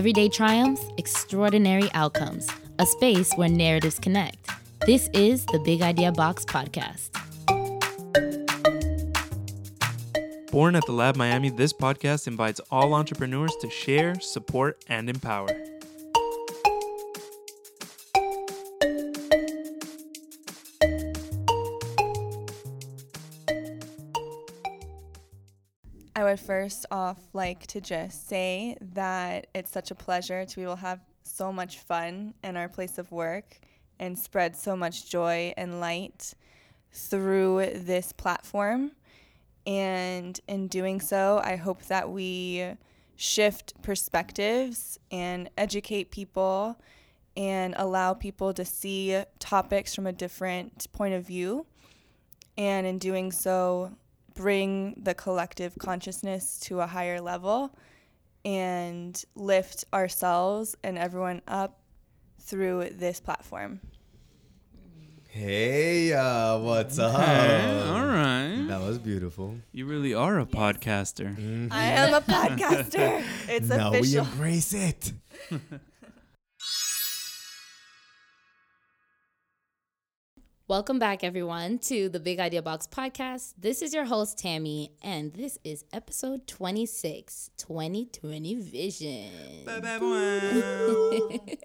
Everyday triumphs, extraordinary outcomes, a space where narratives connect. This is the Big Idea Box podcast. Born at the Lab Miami, this podcast invites all entrepreneurs to share, support, and empower. First off like to just say that it's such a pleasure to be able to have so much fun in our place of work and spread so much joy and light through this platform. And in doing so, I hope that we shift perspectives and educate people and allow people to see topics from a different point of view. And in doing so, bring the collective consciousness to a higher level and lift ourselves and everyone up through this platform. Hey, uh, what's up? Hey, all right. That was beautiful. You really are a podcaster. I am a podcaster. It's now official. we embrace it. Welcome back, everyone, to the Big Idea Box podcast. This is your host, Tami, and this is episode 26 2020 Vision.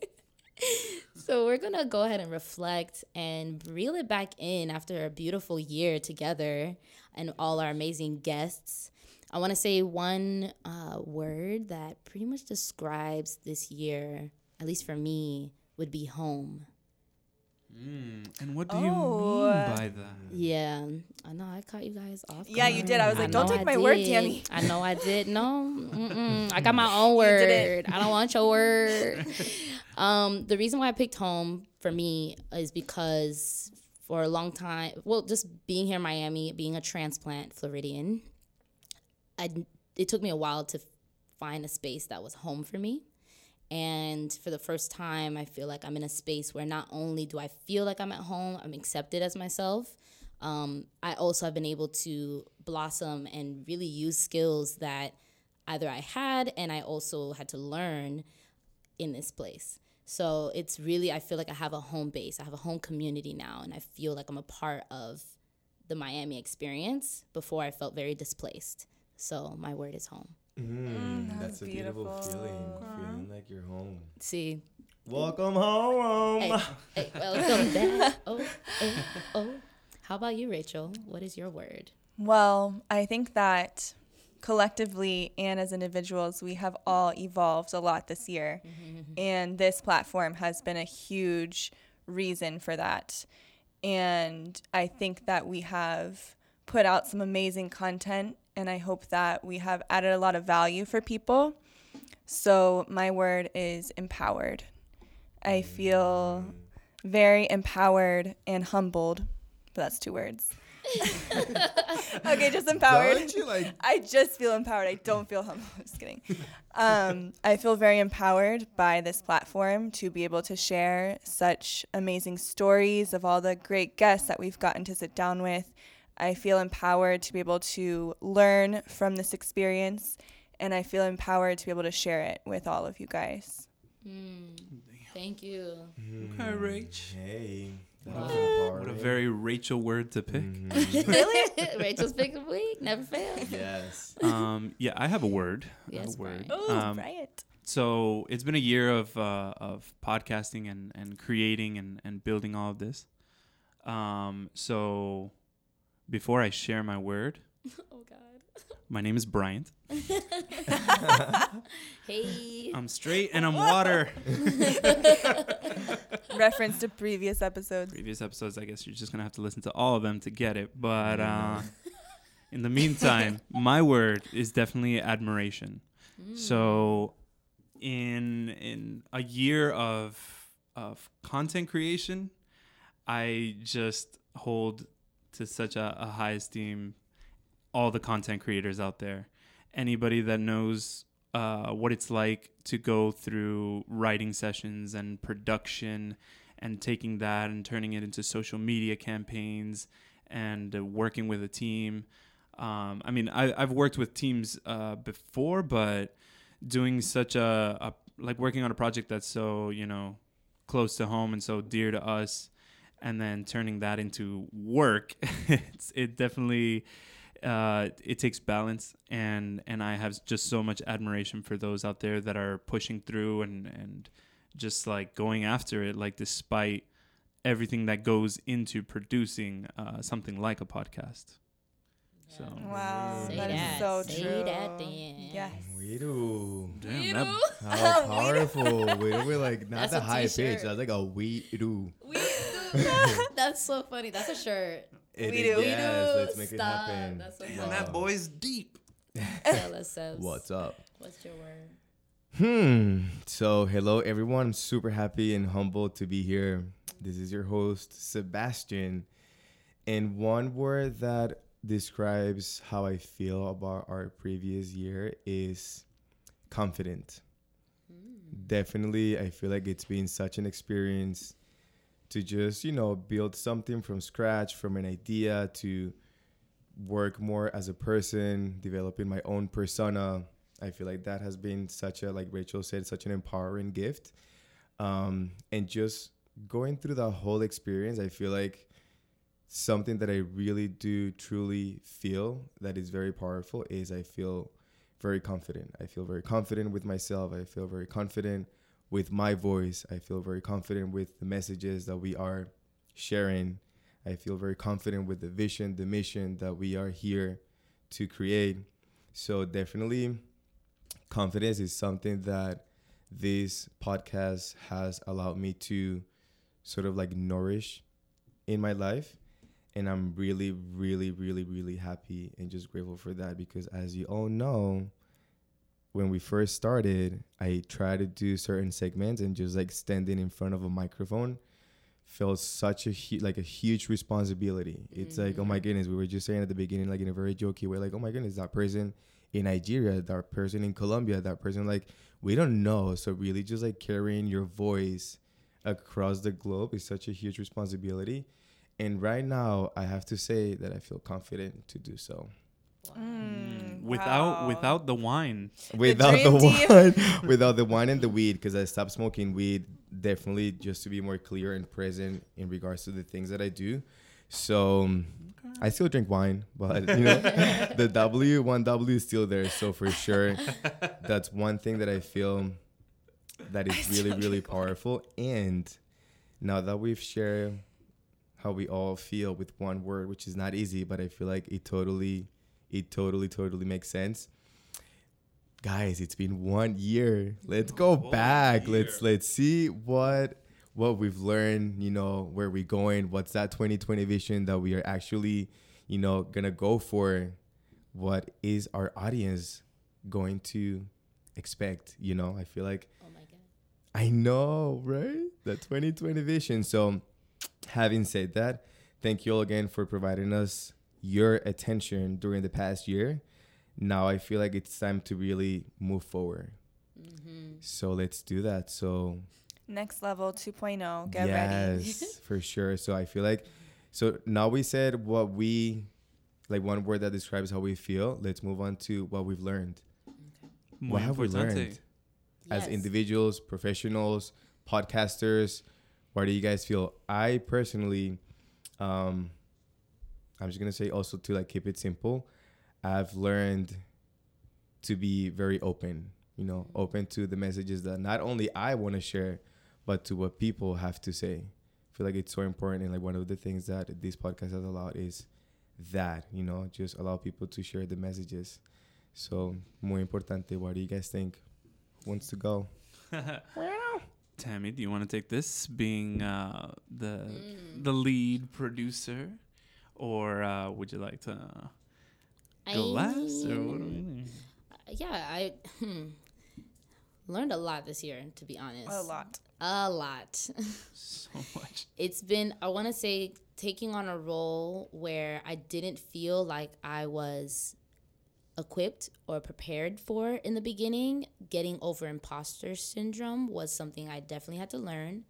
so, we're going to go ahead and reflect and reel it back in after a beautiful year together and all our amazing guests. I want to say one uh, word that pretty much describes this year, at least for me, would be home. And what do Oh. you mean by that? Yeah, I know I caught you guys off. Yeah, you did. I was like, "Don't take I my word, did. Tami." I know I did. No, mm-mm. I got my own word. I don't want your word. um, the reason why I picked home for me is because for a long time, well, just being here in Miami, being a transplant Floridian, I it took me a while to find a space that was home for me. And for the first time, I feel like I'm in a space where not only do I feel like I'm at home, I'm accepted as myself. Um, I also have been able to blossom and really use skills that either I had and I also had to learn in this place. So it's really, I feel like I have a home base. I have a home community now, and I feel like I'm a part of the Miami experience. Before I felt very displaced. So my word is home. Mm, that that's was a beautiful, beautiful. feeling. Feeling like you're home. See, Welcome home. hey, hey, welcome back. Oh, oh, oh. How about you, Rachael? What is your word? Well, I think that collectively and as individuals, we have all evolved a lot this year. And this platform has been a huge reason for that. And I think that we have put out some amazing content, and I hope that we have added a lot of value for people. So, my word is empowered. I feel very empowered and humbled, but that's two words. okay, just empowered. Like? I just feel empowered. I don't feel humble. Just kidding. Um, I feel very empowered by this platform to be able to share such amazing stories of all the great guests that we've gotten to sit down with. I feel empowered to be able to learn from this experience, and I feel empowered to be able to share it with all of you guys. Thank you. Okay, Rach. Hey. Wow. What a very Rachael word to pick. Mhm. really? Rachael's pick of the week. Never fails. yes. um, yeah, I have a word. I have Yes, a word. Oh, Um, Bryant. so it's been a year of uh, of podcasting and, and creating and, and building all of this. Um, so before I share my word, Oh God. my name is Bryant. Hey. I'm straight and I'm water. Reference to previous episodes. Previous episodes, I guess you're just gonna have to listen to all of them to get it. But uh, in the meantime, my word is definitely admiration. So, in in a year of of content creation, I just hold to such a, a high esteem all the content creators out there. Anybody that knows uh, what it's like to go through writing sessions and production and taking that and turning it into social media campaigns and uh, working with a team. Um, I mean, I, I've worked with teams uh, before, but doing such a, a, like working on a project that's so you know close to home and so dear to us and then turning that into work it's it definitely uh, it takes balance and and I have just so much admiration for those out there that are pushing through and and just like going after it like despite everything that goes into producing uh, something like a podcast so Wow, Say that is so Say true. that then. Yes. We do. damn that, How powerful. we we're like not That's the a high pitch. t-shirt. That's like a we do. That's so funny. That's a shirt. It We is- do. Yes, do. let's make it Stop. happen. That's so damn, funny. that boy's deep LSFs. What's up? What's your word? Hmm. So, hello everyone. I'm super happy and humbled to be here. This is your host, Sebastian. And one word that describes how I feel about our previous year is confident. Definitely, I feel like it's been such an experience to just, you know, build something from scratch, from an idea to work more as a person, developing my own persona. I feel like that has been such a, like Rachael said, such an empowering gift. Um, and just going through the whole experience, I feel like something that I really do truly feel that is very powerful is I feel very confident. I feel very confident with myself. I feel very confident with my voice. I feel very confident with the messages that we are sharing. I feel very confident with the vision, the mission that we are here to create. So definitely confidence is something that this podcast has allowed me to sort of like nourish in my life and i'm really really really really happy and just grateful for that because as you all know when we first started i tried to do certain segments and just like standing in front of a microphone felt such a hu- like a huge responsibility it's like oh my mm-hmm. goodness we were just saying at the beginning like in a very jokey way like oh my goodness that person in Nigeria, that person in Colombia, that person like we don't know. So really just like carrying your voice across the globe is such a huge responsibility. And right now I have to say that I feel confident to do so. Mm, without wow. without the wine Without the, dream team. wine without the wine and the weed, because I stopped smoking weed definitely just to be more clear and present in regards to the things that I do. So um, I still drink wine, but you know, the W one W is still there. So for sure, that's one thing that I feel that is really really powerful. And now that we've shared how we all feel with one word, which is not easy, but I feel like it totally, it totally totally makes sense. Guys, it's been one year. Let's go One back. year. Let's let's see what what we've learned, you know, where we're going, what's that 2020 vision that we are actually, you know, gonna go for. What is our audience going to expect? You know, I feel like Oh my god. I know, right? The 2020 vision. So, having said that, thank you all again for providing us your attention during the past year. Now I feel like it's time to really move forward. Mm-hmm. So let's do that. So Next level 2.0. Get ready. yes, for sure. So I feel like so now we said what we like one word that describes how we feel. Let's move on to what we've learned. Muy what have we importante. learned as Yes. individuals, professionals, podcasters? What do you guys feel? I personally, um, I'm just gonna say also to like keep it simple. I've learned to be very open. You know, open to the messages that not only I want to share, but to what people have to say. I feel like it's so important, and like one of the things that this podcast has allowed is that you know just allow people to share the messages. So muy importante. What do you guys think? Who wants to go? Tami, do you want to take this, being uh, the Mm. the lead producer, or uh, would you like to I go last? Or what do we mean, yeah, I hmm, learned a lot this year, to be honest. A lot. A lot. So much. it's been i want to say taking on a role where i didn't feel like i was equipped or prepared for in the beginning getting over imposter syndrome was something i definitely had to learn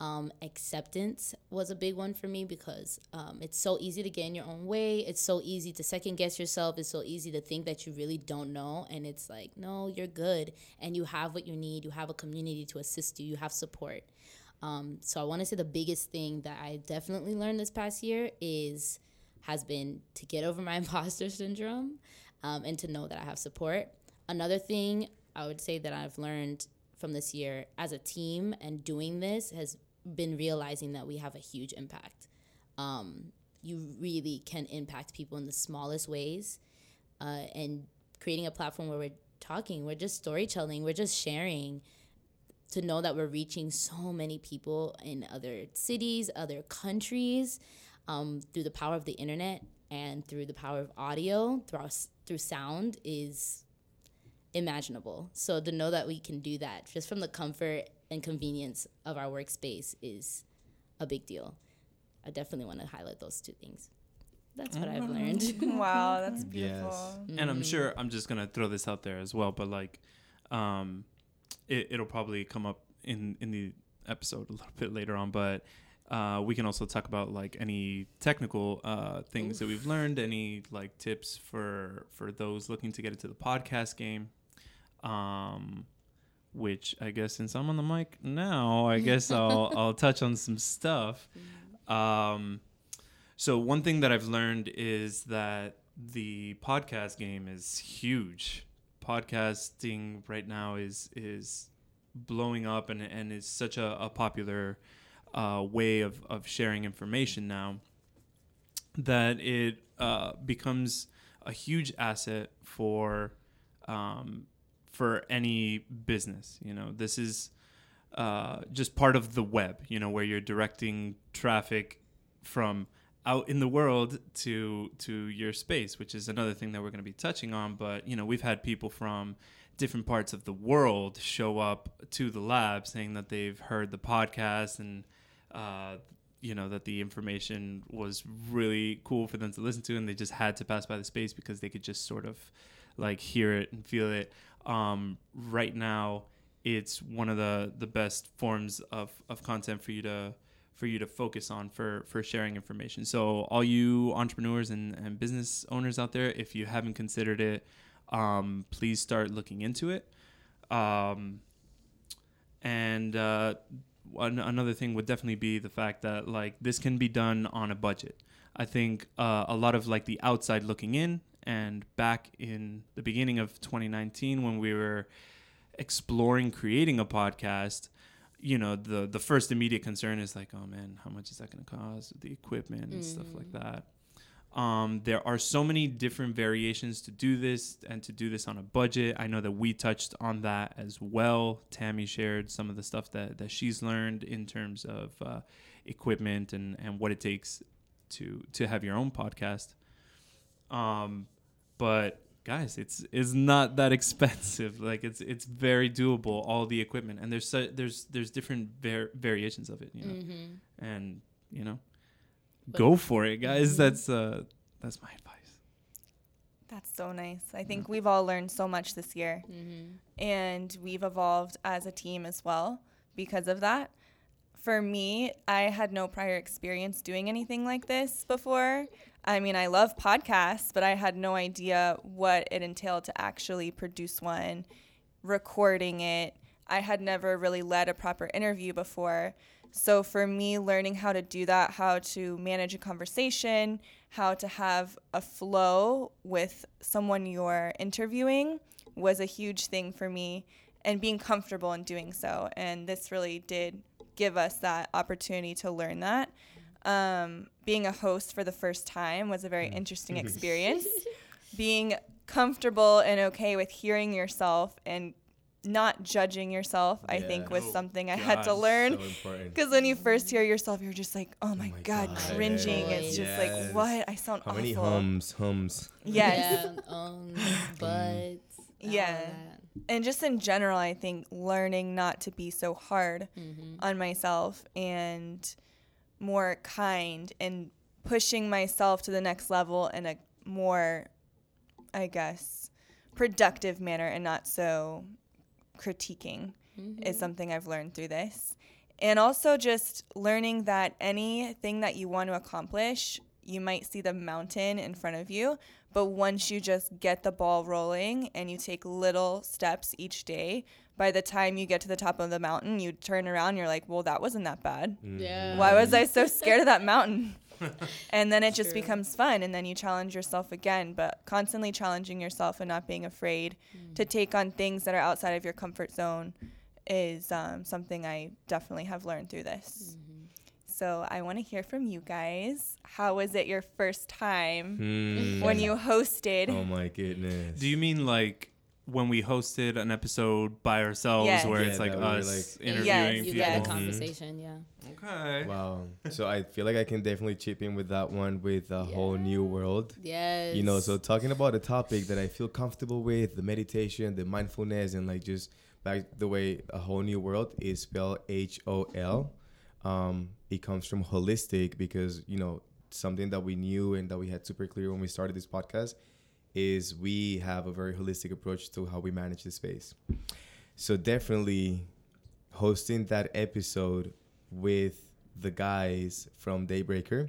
Um, acceptance was a big one for me because um, it's so easy to get in your own way. It's so easy to second guess yourself. It's so easy to think that you really don't know. And it's like, no, you're good. And you have what you need. You have a community to assist you, you have support. Um, so I want to say the biggest thing that I definitely learned this past year is has been to get over my imposter syndrome um, and to know that I have support. Another thing I would say that I've learned from this year as a team and doing this has been realizing that we have a huge impact. Um, you really can impact people in the smallest ways, uh, and creating a platform where we're talking, we're just storytelling, we're just sharing. To know that we're reaching so many people in other cities, other countries, um, through the power of the internet and through the power of audio, through through sound, is imaginable. So to know that we can do that just from the comfort and convenience of our workspace is a big deal. I definitely want to highlight those two things. That's what I've learned. wow, that's beautiful. Yes. And I'm sure I'm just gonna throw this out there as well, but like, um, it, it'll probably come up in in the episode a little bit later on, but. Uh, we can also talk about like any technical uh, things Oof. that we've learned, any like tips for for those looking to get into the podcast game. Um, which I guess since I'm on the mic now, I guess I'll I'll touch on some stuff. Um, so one thing that I've learned is that the podcast game is huge. Podcasting right now is is blowing up and and is such a, a popular uh, way of, of sharing information now that it uh, becomes a huge asset for um, for any business. You know, this is uh, just part of the web. You know, where you're directing traffic from out in the world to to your space, which is another thing that we're going to be touching on. But you know, we've had people from different parts of the world show up to the lab saying that they've heard the podcast and uh, you know that the information was really cool for them to listen to and they just had to pass by the space because they could just sort of like hear it and feel it um, right now it's one of the the best forms of, of content for you to for you to focus on for for sharing information so all you entrepreneurs and, and business owners out there if you haven't considered it um, please start looking into it um, and uh, one, another thing would definitely be the fact that like this can be done on a budget. I think uh, a lot of like the outside looking in, and back in the beginning of 2019 when we were exploring creating a podcast, you know, the the first immediate concern is like, oh man, how much is that going to cost? The equipment and mm. stuff like mm. that. Um, there are so many different variations to do this and to do this on a budget. I know that we touched on that as well. Tami shared some of the stuff that, that she's learned in terms of uh, equipment and, and what it takes to to have your own podcast. Um, but guys, it's it's not that expensive. Like it's it's very doable. All the equipment and there's so, there's there's different var- variations of it. You know, mm-hmm. and you know go for it, guys. Mm-hmm. That's uh, that's my advice. That's so nice. I think yeah. we've all learned so much this year, mm-hmm. and we've evolved as a team as well because of that. For me, I had no prior experience doing anything like this before. I mean, I love podcasts, but I had no idea what it entailed to actually produce one, recording it. I had never really led a proper interview before. So for me, learning how to do that, how to manage a conversation, how to have a flow with someone you're interviewing was a huge thing for me and being comfortable in doing so. And this really did give us that opportunity to learn that. Um, being a host for the first time was a very mm. interesting experience. being comfortable and okay with hearing yourself and not judging yourself, I think, was oh, something I gosh, had to learn. Because so when you first hear yourself, you're just like, oh my, oh my god, god, cringing. Yes. It's just like, what? I sound How awful. many hums, hums? Yes. Yeah, um, but yeah. And just in general, I think learning not to be so hard mm-hmm. on myself and more kind and pushing myself to the next level in a more, I guess, productive manner and not so critiquing mm-hmm. is something I've learned through this. and also just learning that anything that you want to accomplish, you might see the mountain in front of you, but once you just get the ball rolling and you take little steps each day, by the time you get to the top of the mountain, you turn around, you're like, well, that wasn't that bad. Mm-hmm. Yeah. Why was I so scared of that mountain? and then it just True. becomes fun, and then you challenge yourself again, but constantly challenging yourself and not being afraid mm. to take on things that are outside of your comfort zone is um, something I definitely have learned through this. Mm. So I want to hear from you guys. How was it your first time Hmm. when you hosted? Oh my goodness. Do you mean like when we hosted an episode by ourselves Yes. where Yeah, it's like that we were, us like- interviewing Yes, You people? get a Yes. conversation, yeah. Okay. Wow. So I feel like I can definitely chip in with that one with a whole new world. Yes. You know, so talking about a topic that I feel comfortable with, the meditation, the mindfulness, and like just back the way a whole new world is spelled H O L. Um, it comes from holistic because you know something that we knew and that we had super clear when we started this podcast is we have a very holistic approach to how we manage the space. So definitely hosting that episode with the guys from Daybreaker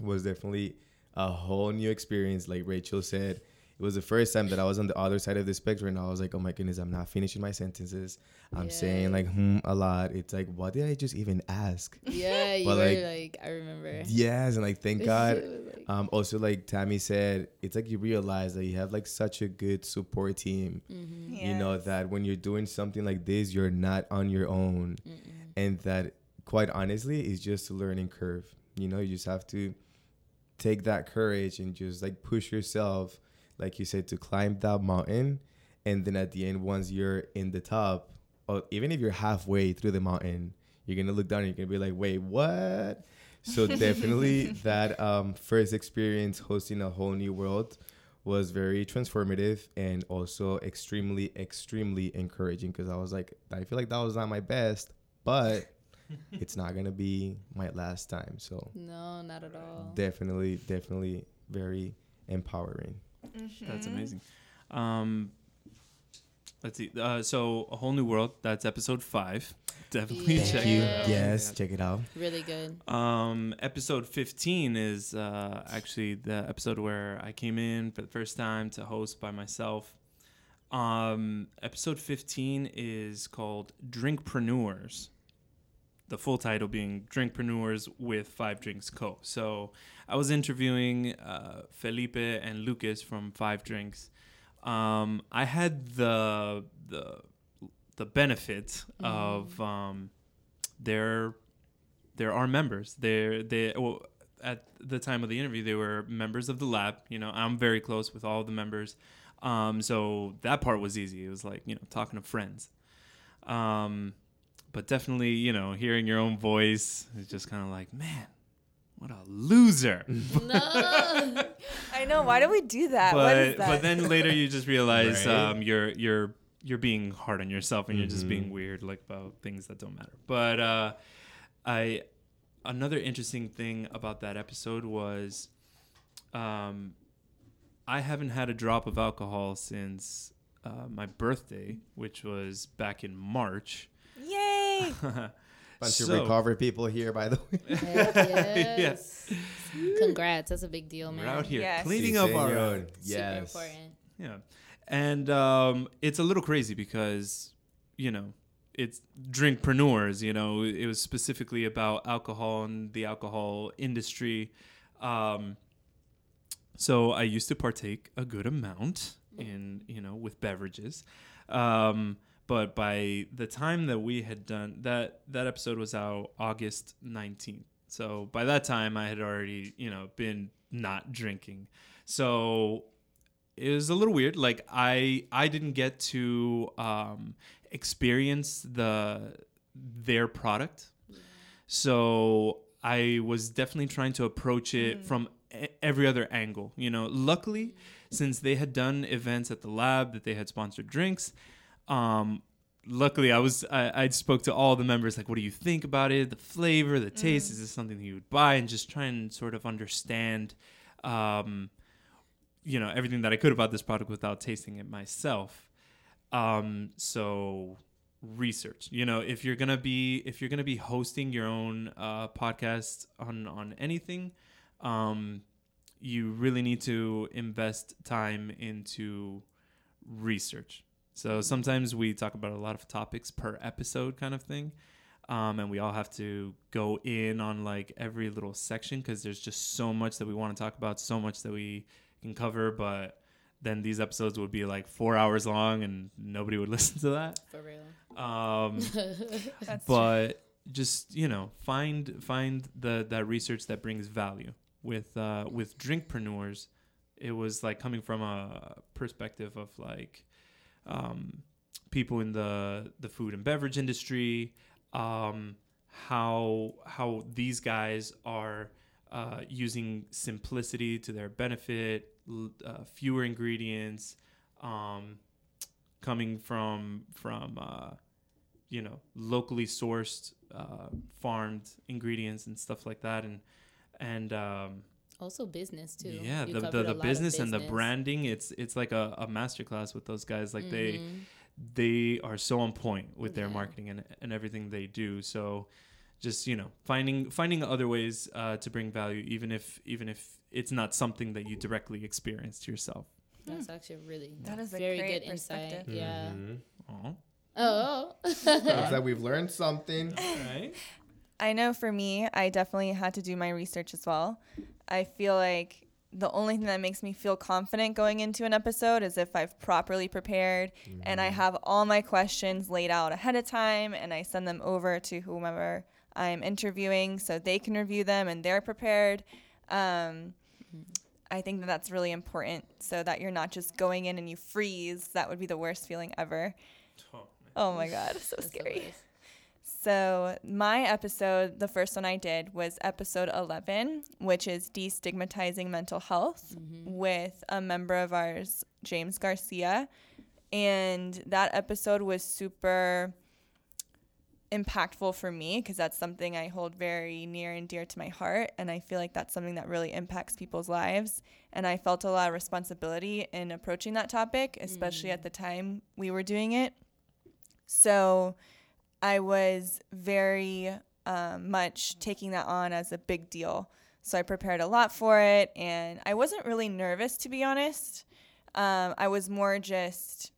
was definitely a whole new experience. Like Rachael said, it was the first time that I was on the other side of the spectrum. And I was like, oh my goodness, I'm not finishing my sentences. I'm saying like hmm a lot. It's like, what did I just even ask? Yeah, you But, were like, like, I remember. Yes, and like thank God. Like- Um, also, like Tami said, it's like you realize that you have like such a good support team. You know that when you're doing something like this, you're not on your own, and that quite honestly is just a learning curve. You know, you just have to take that courage and just like push yourself, like you said, to climb that mountain, and then at the end, once you're in the top, or even if you're halfway through the mountain, you're gonna look down and you're gonna be like, wait, what? So definitely that um, first experience hosting a whole new world was very transformative and also extremely, extremely encouraging because I was like, I feel like that was not my best, but it's not gonna be my last time. So no, not at all. definitely, definitely very empowering. That's amazing. Um, let's see. Uh, so a whole new world. That's episode five. Definitely Yeah. check it out. Yes, check it out. Really good. Um, episode 15 is uh, actually the episode where I came in for the first time to host by myself. Um, episode 15 is called Drinkpreneurs. The full title being Drinkpreneurs with Five Drinks Co. So I was interviewing uh, Felipe and Lucas from Five Drinks. Um, I had the the the benefit of um, their there are members. They're they well, at the time of the interview they were members of the lab. You know, I'm very close with all the members, um, so that part was easy. It was like you know talking to friends. Um, but definitely, you know, hearing your own voice is just kind of like, man, what a loser. no. I know. Why do we do that? what is but that? but then later you just realize Right. um, you're you're you're being hard on yourself and you're just being weird like about things that don't matter. But uh, I another interesting thing about that episode was um, I haven't had a drop of alcohol since uh, my birthday, which was back in March. Yay! Bunch So- of recovered people here, by the way. Heck yes. Congrats. That's a big deal, man. We're out here Yes. cleaning up our señor. own. Super important. Yeah. And um, it's a little crazy because, you know, it's drinkpreneurs, you know, it was specifically about alcohol and the alcohol industry. Um, so I used to partake a good amount in, you know, with beverages. Um, but by the time that we had done that, that episode was out August 19th. So by that time, I had already, you know, been not drinking. So it was a little weird. Like I I didn't get to um, experience the their product, so I was definitely trying to approach it from e- every other angle. You know, luckily since they had done events at the lab that they had sponsored drinks. Um, luckily I was I, I spoke to all the members like what do you think about it the flavor the taste is this something that you would buy and just try and sort of understand um, you know everything that I could about this product without tasting it myself. Um, so research. You know, if you're gonna be if you're gonna be hosting your own uh, podcast on on anything, um, you really need to invest time into research. So sometimes we talk about a lot of topics per episode, kind of thing. Um, and we all have to go in on like every little section because there's just so much that we want to talk about, so much that we can cover. But then these episodes would be like four hours long, and nobody would listen to that. For real. Um, That's but just you know, find find the that research that brings value. With uh, with drinkpreneurs, it was like coming from a perspective of like um, people in the the food and beverage industry, um, how how these guys are uh, using simplicity to their benefit, uh, fewer ingredients, um, coming from from uh, you know locally sourced, uh, farmed ingredients and stuff like that, and and um, Also business too. yeah, You the the, the lot business and the branding. It's it's like a, a masterclass with those guys. Like they Mhm. they are so on point with their Yeah. marketing and, and everything they do. So just you know finding finding other ways uh, to bring value, even if even if it's not something that you directly experienced yourself. That's actually really That is a very great good insight. perspective. Yeah. Mhm. Oh, Oh. Sounds we've learned something. right. I know for me, I definitely had to do my research as well. I feel like the only thing that makes me feel confident going into an episode is if I've properly prepared and I have all my questions laid out ahead of time and I send them over to whomever I'm interviewing so they can review them and they're prepared. Um, I think that that's really important so that you're not just going in and you freeze. That would be the worst feeling ever. Oh my God, so That's so scary. So, my episode, the first one I did was episode 11, which is destigmatizing mental health mm-hmm. with a member of ours, James Garcia. And that episode was super impactful for me because that's something I hold very near and dear to my heart. And I feel like that's something that really impacts people's lives. And I felt a lot of responsibility in approaching that topic, especially at mm. the time we were doing it. So, I was very um, much taking that on as a big deal. So I prepared a lot for it, and I wasn't really nervous, to be honest. Um, I was more just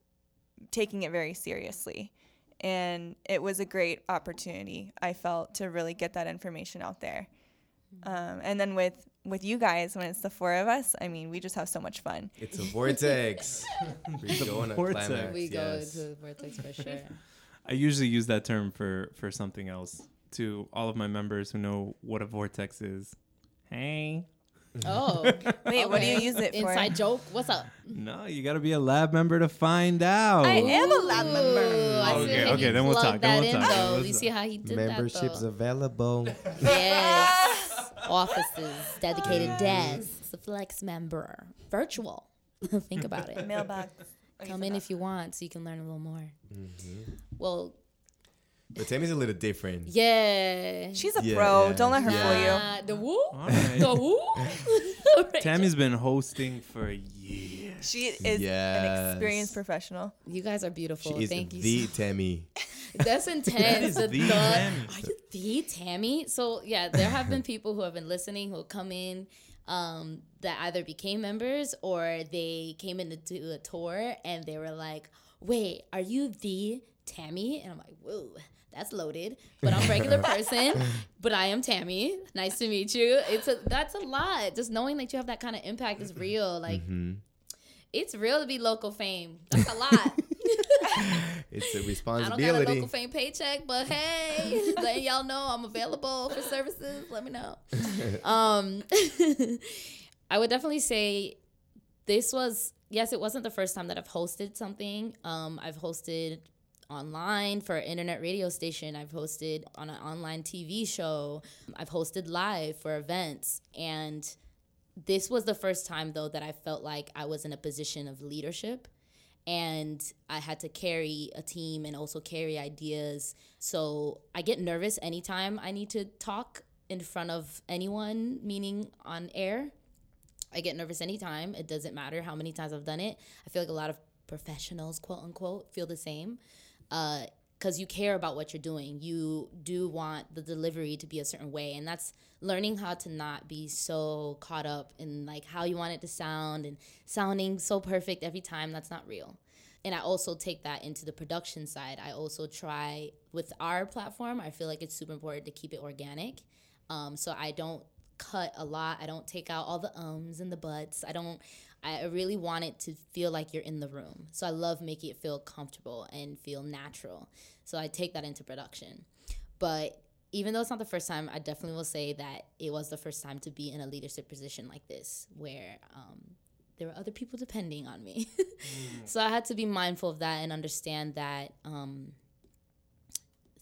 taking it very seriously. And it was a great opportunity, I felt, to really get that information out there. Um, and then with, with you guys, when it's the four of us, I mean, we just have so much fun. It's a vortex. we go on a vortex. climax. We go yes. into vortex for sure. I usually use that term for for something else to all of my members who know what a vortex is. Hey. Oh. Wait, what do you use it for? Inside joke. What's up? No, you got to be a lab member to find out. I am a lab Ooh, member. I see Okay, how okay, he then we'll plugged talk, then that we'll in, talk, then though. we'll You see how he did Memberships that, available. though? Yes. Offices, dedicated desks, a flex member, virtual. Think about it. Mailbox. Come in if you want, so you can learn a little more. Mm-hmm. Well, But Tami's a little different. yeah. She's a Yeah, pro. yeah, Don't let her fool you. Uh, the woo. All right. The woo. Tami's been hosting for years. She is an experienced professional. You guys are beautiful. She is Thank you. the so- Tami. That's intense. is the, the the- Tami. Are you the Tami? So yeah, there have been people who have been listening who come in um, that either became members or they came in to do a tour and they were like, "Wait, are you the Tami?" And I'm like, "Whoa." That's loaded, but I'm a regular person. But I am Tami. Nice to meet you. It's a that's a lot. Just knowing that you have that kind of impact is real. Like hmm it's real to be local fame. That's a lot. It's a I don't got a local fame paycheck, but hey, letting y'all know I'm available for services. Let me know. Um, I would definitely say this was yes, it wasn't the first time that I've hosted something. Um, I've hosted online for an internet radio station. I've hosted on an online TV show. I've hosted live for events, and this was the first time though that I felt like I was in a position of leadership and I had to carry a team and also carry ideas. So I get nervous anytime I need to talk in front of anyone, meaning on air. I get nervous anytime. It doesn't matter how many times I've done it. I feel like a lot of professionals, quote unquote, feel the same. Uh, because you care about what you're doing. You do want the delivery to be a certain way, and that's learning how to not be so caught up in like how you want it to sound and sounding so perfect every time. That's not real. And I also take that into the production side. I also try with our platform. I feel like it's super important to keep it organic. Um, so I don't cut a lot. I don't take out all the ums and the buts. I don't. I really want it to feel like you're in the room. So I love making it feel comfortable and feel natural. So I take that into production. But even though it's not the first time, I definitely will say that it was the first time to be in a leadership position like this, where um, there were other people depending on me. so I had to be mindful of that and understand that um,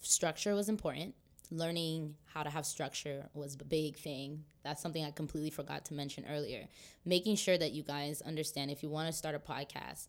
structure was important. Learning how to have structure was a big thing. That's something I completely forgot to mention earlier. Making sure that you guys understand if you want to start a podcast,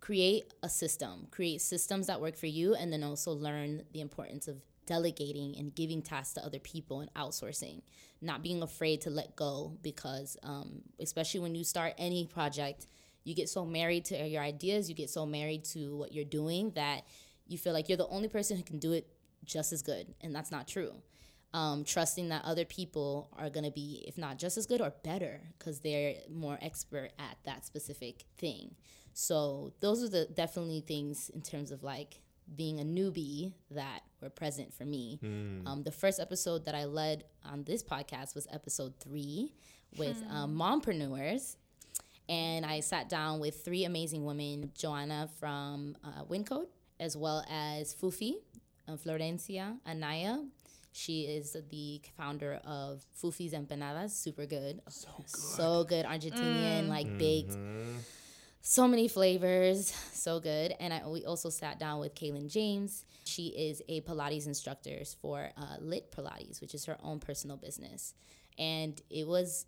create a system, create systems that work for you, and then also learn the importance of delegating and giving tasks to other people and outsourcing, not being afraid to let go because, um, especially when you start any project, you get so married to your ideas, you get so married to what you're doing that you feel like you're the only person who can do it just as good, and that's not true. Um, trusting that other people are going to be, if not just as good or better, because they're more expert at that specific thing. So those are the definitely things in terms of like being a newbie that were present for me. Um, the first episode that I led on this podcast was episode three with um, mompreneurs. And I sat down with three amazing women Joanna from uh, Wyncode, as well as Fufi, Florencia Anaya. She is the founder of Fufi's Empanadas, super good. So good. So good. Argentinian, like baked so many flavors, so good. And I, we also sat down with Kaylin James. She is a Pilates instructor for uh, Lit Pilates, which is her own personal business. And it was,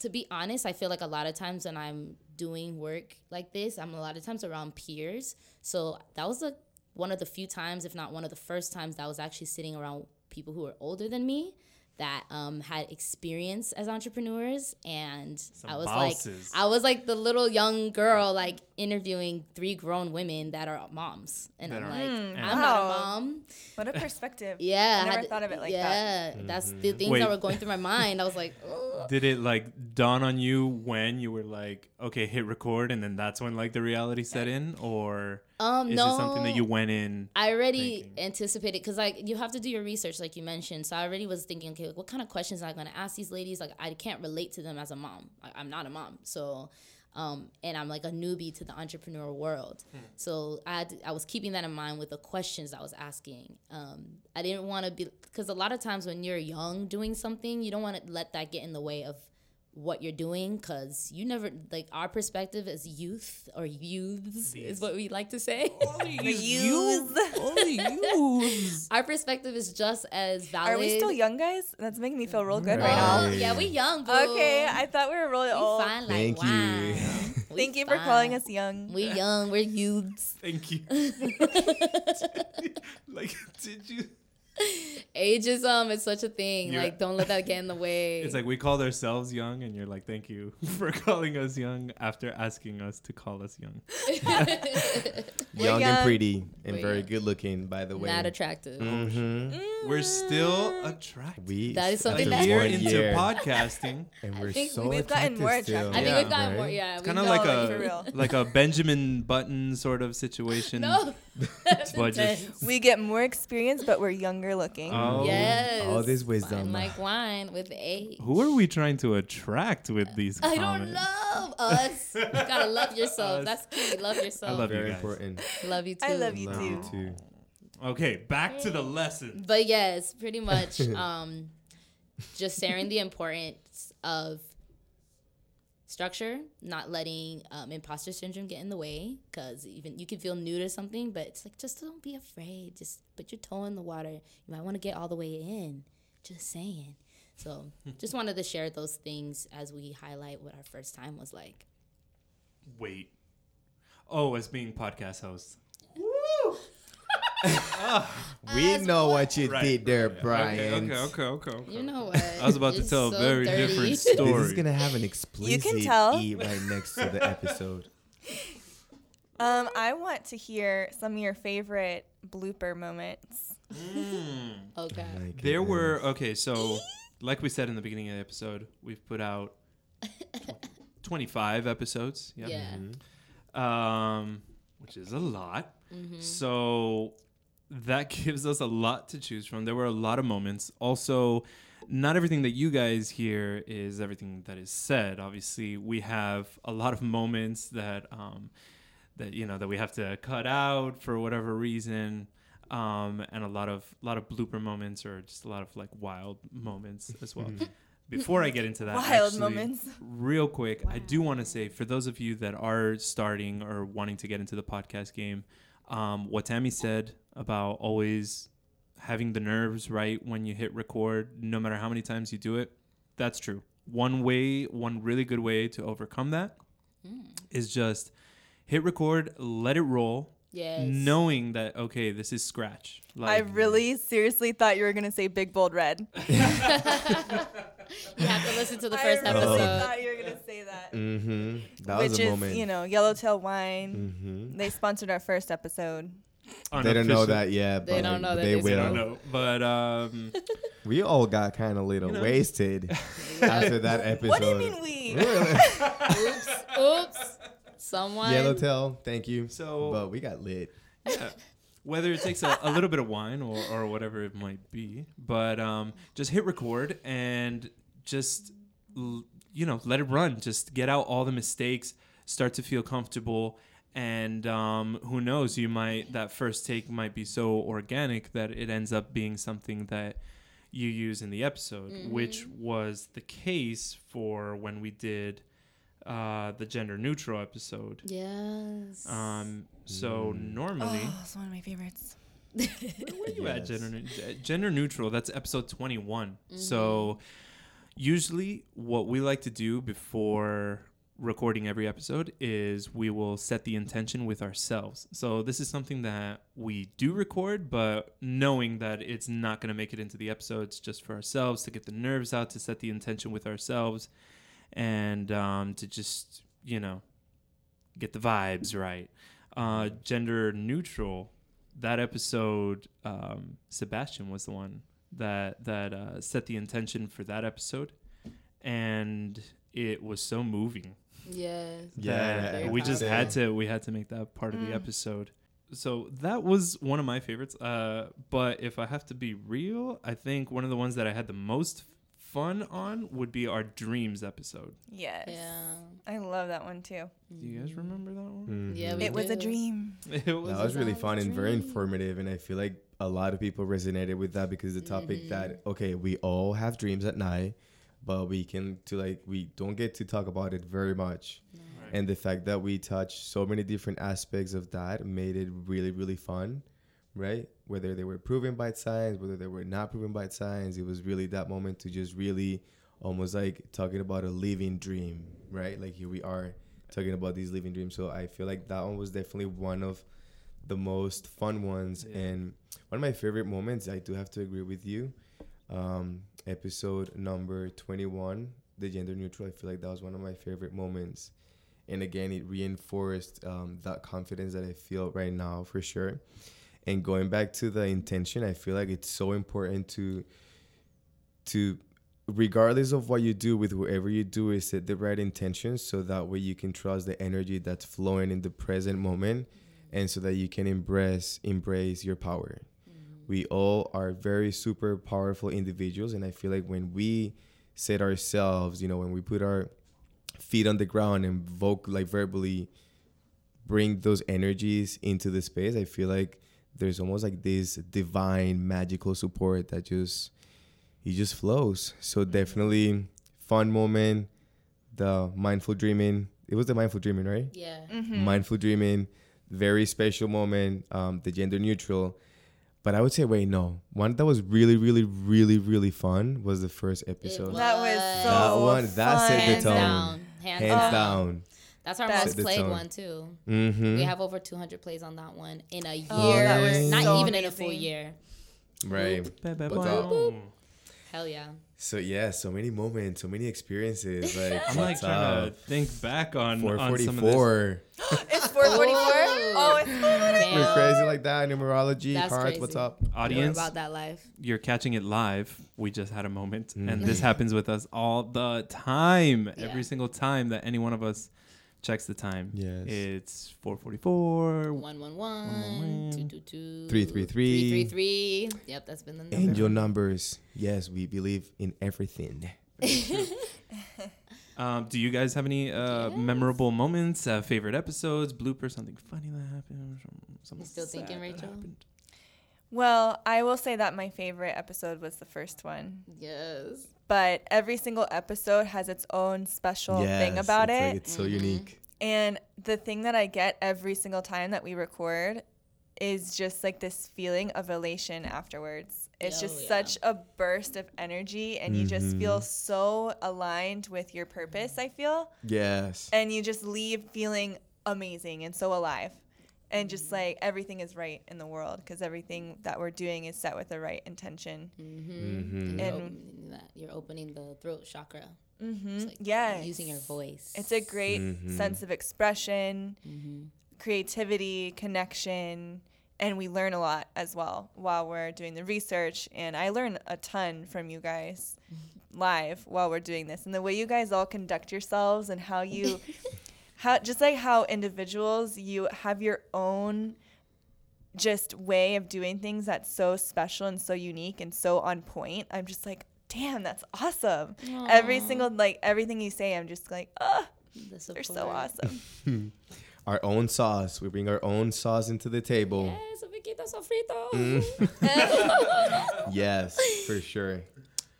to be honest, I feel like a lot of times when I'm doing work like this, I'm a lot of times around peers. So that was the, one of the few times, if not one of the first times, that I was actually sitting around people who were older than me that um, had experience as entrepreneurs and I was bosses. like I was like the little young girl like interviewing three grown women that are moms and That I'm are- like Mm, I'm not a mom What a perspective. yeah I never had- thought of it like yeah that. that's the things Wait. that were going through my mind I was like Ugh. Did it like dawn on you when you were like, okay, hit record, and then that's when like the reality set in, or um is no it something that you went in? I already thinking? anticipated because like you have to do your research, like you mentioned. So I already was thinking, okay, like, what kind of questions am I going to ask these ladies? Like I can't relate to them as a mom. I, I'm not a mom, so um, and I'm like a newbie to the entrepreneur world. So I had I was keeping that in mind with the questions I was asking. Um, I didn't want to be because a lot of times when you're young doing something, you don't want to let that get in the way of what you're doing because you never like our perspective as youth or youths is what we like to say. The youths. Our perspective is just as valid. Are we still young guys? That's making me feel real good right, Right. now. Oh, yeah, we young. Boo. Okay, I thought we were really we old. fine like Thank you. We Thank you for calling us young. We young. We're youths. Thank you. like, did you? Ageism is such a thing. You're- like, don't let that get in the way. It's like we called ourselves young, and you're like, thank you for calling us young after asking us to call us young. Young young. and pretty and We're very young. good looking, by the way. not attractive. hmm We're still attractive. We That is something a that- year one into year, podcasting. and we're think so we've gotten more attractive attractive. I think Yeah. we've gotten more. right? Yeah, Kind of we've like gotten- for a real. like a Benjamin Button sort of situation. no. That's But just- We get more experience, but we're younger looking. Oh. yes. All this Fine wisdom. like wine with age. Who are we trying to attract with these I comments? don't love us. You gotta love yourself. Us. That's key. Love yourself. I love you Very guys. important. Love you too. I love you Love too. you too. Okay, back to the lesson. But yes, pretty much um, just sharing the importance of structure, not letting um, imposter syndrome get in the way. Because even you can feel new to something, but it's like just don't be afraid. Just put your toe in the water. You might want to get all the way in. Just saying. So just wanted to share those things as we highlight what our first time was like. Wait. Oh, as being podcast host. We As know what you Right. did there, Okay, Bryant. okay, okay, okay, okay. You know what? I was about to You're tell a very dirty. different This story. is gonna have an explicit tell. E right next to the episode. Um, I want to hear some of your favorite blooper moments. Okay. My There were okay, so like we said in the beginning of the episode, we've put out tw- 25 episodes. Yep. Yeah. Mhm. Um, which is a lot. Mm-hmm. So that gives us a lot to choose from. There were a lot of moments. Also, not everything that you guys hear is everything that is said. Obviously, we have a lot of moments that um, that you know that we have to cut out for whatever reason. Um, and a lot of a lot of blooper moments or just a lot of like wild moments as well. Before I get into that, Wild actually, moments. real quick, I do want to say for those of you that are starting or wanting to get into the podcast game, um, what Tami said about always having the nerves right when you hit record, no matter how many times you do it, that's true. One way, one really good way to overcome that is just hit record, let it roll, Yes. knowing that okay, this is scratch. I really seriously thought you were gonna say Big Bold Red. You have to listen to the I first really episode. I thought you were gonna say that. Mhm. That Which was a is, moment. you know, Yellowtail Wine. Mhm. They sponsored our first episode. They don't know that yet. They but don't know that they this I is will. don't know, but um, We all got kind of little You know. wasted after that episode. What do you mean we? Oops. Oops. Someone. Yellowtail, thank you. So- but we got lit. yeah. Whether it takes a, a little bit of wine or, or whatever it might be, but um, just hit record and just l- you know let it run. Just get out all the mistakes, start to feel comfortable, and um, who knows, you might that first take might be so organic that it ends up being something that you use in the episode, which was the case for when we did uh, the gender neutral episode. Yes. Um, so normally. Oh, it's one of my favorites. Where you at gender neu- uh, gender neutral? That's episode twenty one. So usually, what we like to do before recording every episode is we will set the intention with ourselves. So this is something that we do record, but knowing that it's not going to make it into the episodes, just for ourselves to get the nerves out, to set the intention with ourselves, and um, to just you know get the vibes right. Uh, gender neutral that episode, um, Sebastian was the one that that uh, set the intention for that episode, and it was so moving. Yes. Yeah, that I we just had to we had to make that part of the Mm. episode. So that was one of my favorites. Uh, but if I have to be real, I think one of the ones that I had the most fun on would be our dreams episode. Yes. Yeah. I love that one too. Do you guys remember that one? Mhm. Yeah, we It was a dream. It was, That was really fun and very informative, and I feel like a lot of people resonated with that because the topic that okay, we all have dreams at night, but we can to like we don't get to talk about it very much, Right. and the fact that we touched so many different aspects of that made it really really fun, right? Whether they were proven by science, whether they were not proven by science, it was really that moment to just really almost like talking about a living dream, right? Like here we are talking about these living dreams. So I feel like that one was definitely one of the most fun ones Yeah. and one of my favorite moments. I do have to agree with you. Um, episode number twenty-one, the gender neutral. I feel like that was one of my favorite moments, and again, it reinforced um, that confidence that I feel right now for sure. And going back to the intention, I feel like it's so important to to regardless of what you do with whoever you do is set the right intentions so that way you can trust the energy that's flowing in the present moment and so that you can embrace embrace your power we all are very super powerful individuals and i feel like when we set ourselves you know when we put our feet on the ground and voc like verbally bring those energies into the space i feel like there's almost like this divine magical support that just it just flows. So definitely fun moment. The mindful dreaming. It was the mindful dreaming, right? Yeah. Mm-hmm. Mindful dreaming. Very special moment. Um, the gender neutral. But I would say, wait, no. One that was really, really, really, really fun was the first episode. That was so That one- that set the Hands tone. down. Hands, Hands down. down. That's our That- most played tone. one too. Mm-hmm. We have over 200 plays on that one in a year. Oh, that was Not so even in a full year. right. Ba- ba- What's ba- Hell yeah. So yeah, so many moments, so many experiences. Like I'm like what's trying to think back on, on some of this. 444. It's 444. Oh, it's Damn. We're crazy like that. Numerology, That's cards. crazy. What's up? You're Audience, about that life. you're catching it live. We just had a moment, and Mhm. this happens with us all the time. Yeah. Every single time that any one of us checks the time, Yes. it's 4:44. One one one two two two Three, three, three. three three three. Yep, that's been the number. Angel numbers. Yes, we believe in everything. Um, do you guys have any uh, Yes. memorable moments, uh, favorite episodes, bloopers, something funny that happened? some- Something still thinking, sad Rachael? happened? Well, I will say that my favorite episode was the first one. Yes. But every single episode has its own special thing about it's it. Like it's so Mhm. unique. And the thing that I get every single time that we record is just like this feeling of elation afterwards. It's Oh, just yeah. such a burst of energy, and you just feel Mhm. so aligned with your purpose, I feel. Yes. And you just leave feeling amazing and so alive. And just like everything is right in the world because everything that we're doing is set with the right intention. Mm-hmm. Mhm. And you're, opening that, you're opening the throat chakra. Mm-hmm. Like yeah. Using your voice. It's a great Mhm. sense of expression. Mm-hmm. creativity, connection, and we learn a lot as well while we're doing the research. And I learn a ton from you guys live while we're doing this, and the way you guys all conduct yourselves and how you, how just like how individuals you have your own just way of doing things that's so special and so unique and so on point. I'm just like, damn, that's awesome. Every single like everything you say, I'm just like, ah, they're so awesome. Our own sauce. We bring our own sauce into the table. Yes, un sofrito. Mm. yes, for sure.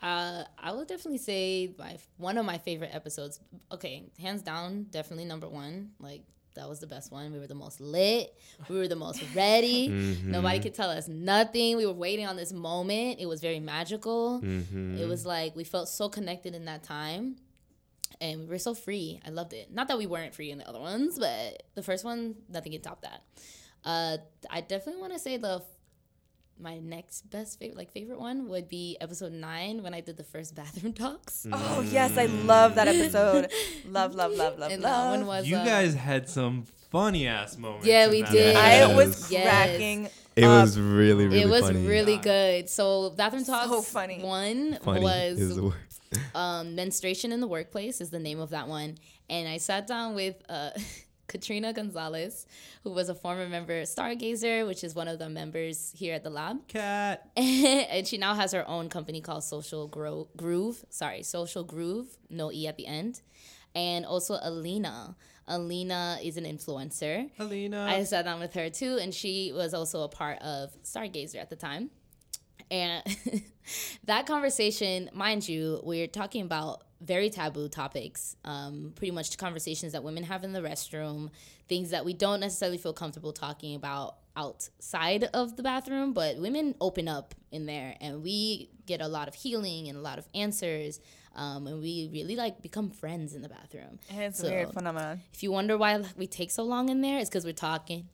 Uh, I would definitely say my one of my favorite episodes. Okay, hands down, definitely number one. Like that was the best one. We were the most lit. We were the most ready. Mm-hmm. Nobody could tell us nothing. We were waiting on this moment. It was very magical. Mm-hmm. It was like we felt so connected in that time. And we were so free. I loved it. Not that we weren't free in the other ones, but the first one, nothing can top that. Uh, I definitely want to say the my next best favorite like favorite one would be episode nine when I did the first bathroom talks. Oh yes, I love that episode. Love, love, love, love, and love. that one was You uh, guys had some funny ass moments. Yeah, we did. episode. I was Yes. cracking. It up. was really, really it was funny. really God. good. So bathroom talks. So talks funny. one funny. was is the word. um, menstruation in the workplace is the name of that one and i sat down with uh, katrina gonzalez who was a former member of stargazer which is one of the members here at the lab Cat. and she now has her own company called social Gro- groove sorry social groove no e at the end and also alina alina is an influencer Alina. I sat down with her too, and she was also a part of Stargazer at the time. And that conversation, mind you, we're talking about very taboo topics, um, pretty much conversations that women have in the restroom, things that we don't necessarily feel comfortable talking about outside of the bathroom, but women open up in there, and we get a lot of healing and a lot of answers. Um, and we really like become friends in the bathroom. It's a weird phenomenon. If you wonder why we take so long in there, it's because we're talking.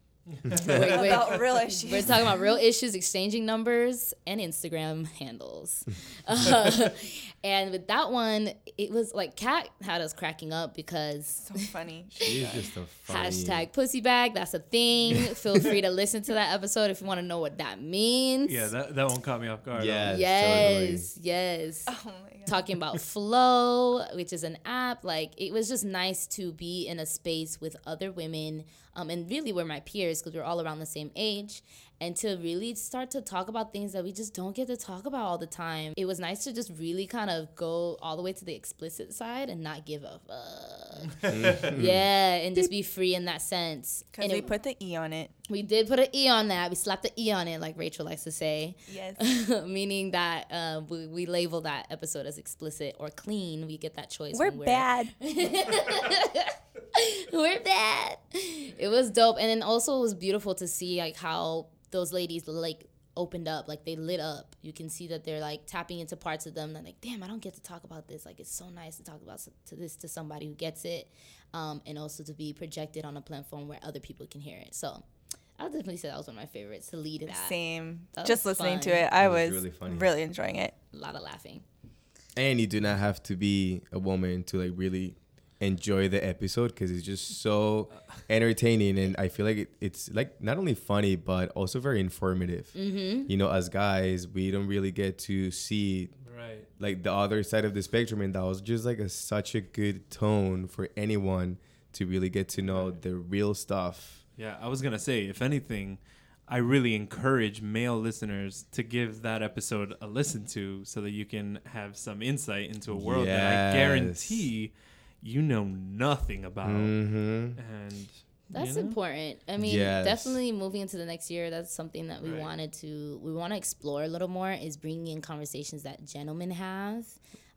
We're- we're- About real issues. we're talking about real issues, exchanging numbers and Instagram handles. Uh, and with that one, it was like Kat had us cracking up because so funny. She's just a funny. hashtag pussy bag, that's a thing. Feel free to listen to that episode if you want to know what that means. yeah, that, that one caught me off guard. Yes. Yes, yes. Oh my god. Talking about Flo, which is an app. Like it was just nice to be in a space with other women, um, and really we're my peers because we're all around the same age, and to really start to talk about things that we just don't get to talk about all the time. It was nice to just really kind of go all the way to the explicit side and not give a fuck. yeah, and just be free in that sense. Because we it- put the E on it. we did put an E on that. We slapped the E on it, like Rachael likes to say Yes. meaning that uh, we, we label that episode as explicit or clean. We get that choice. We're when bad. we're bad. It was dope, and then also it was beautiful to see like how those ladies like opened up, like they lit up. You can see that they're like tapping into parts of them. They're like, damn, I don't get to talk about this. Like it's so nice to talk about to this to somebody who gets it, um, and also to be projected on a platform where other people can hear it. So. i'll definitely say that was one of my favorites to lead that. Same. That Just listening fun. to it, I was was really funny. really enjoying it. A lot of laughing. and you do not have to be a woman to like really enjoy the episode because it's just so entertaining and i feel like it, it's like not only funny but also very informative Mm-hmm. you know as guys we don't really get to see Right. like the other side of the spectrum and that was just like a such a good tone for anyone to really get to know the real stuff Yeah, I was gonna say, if anything, I really encourage male listeners to give that episode a listen to, so that you can have some insight into a world that I guarantee you know nothing about. mm-hmm. And That's you know? important. I mean, Yes. definitely moving into the next year, that's something that we Right. wanted to we want to explore a little more is bringing in conversations that gentlemen have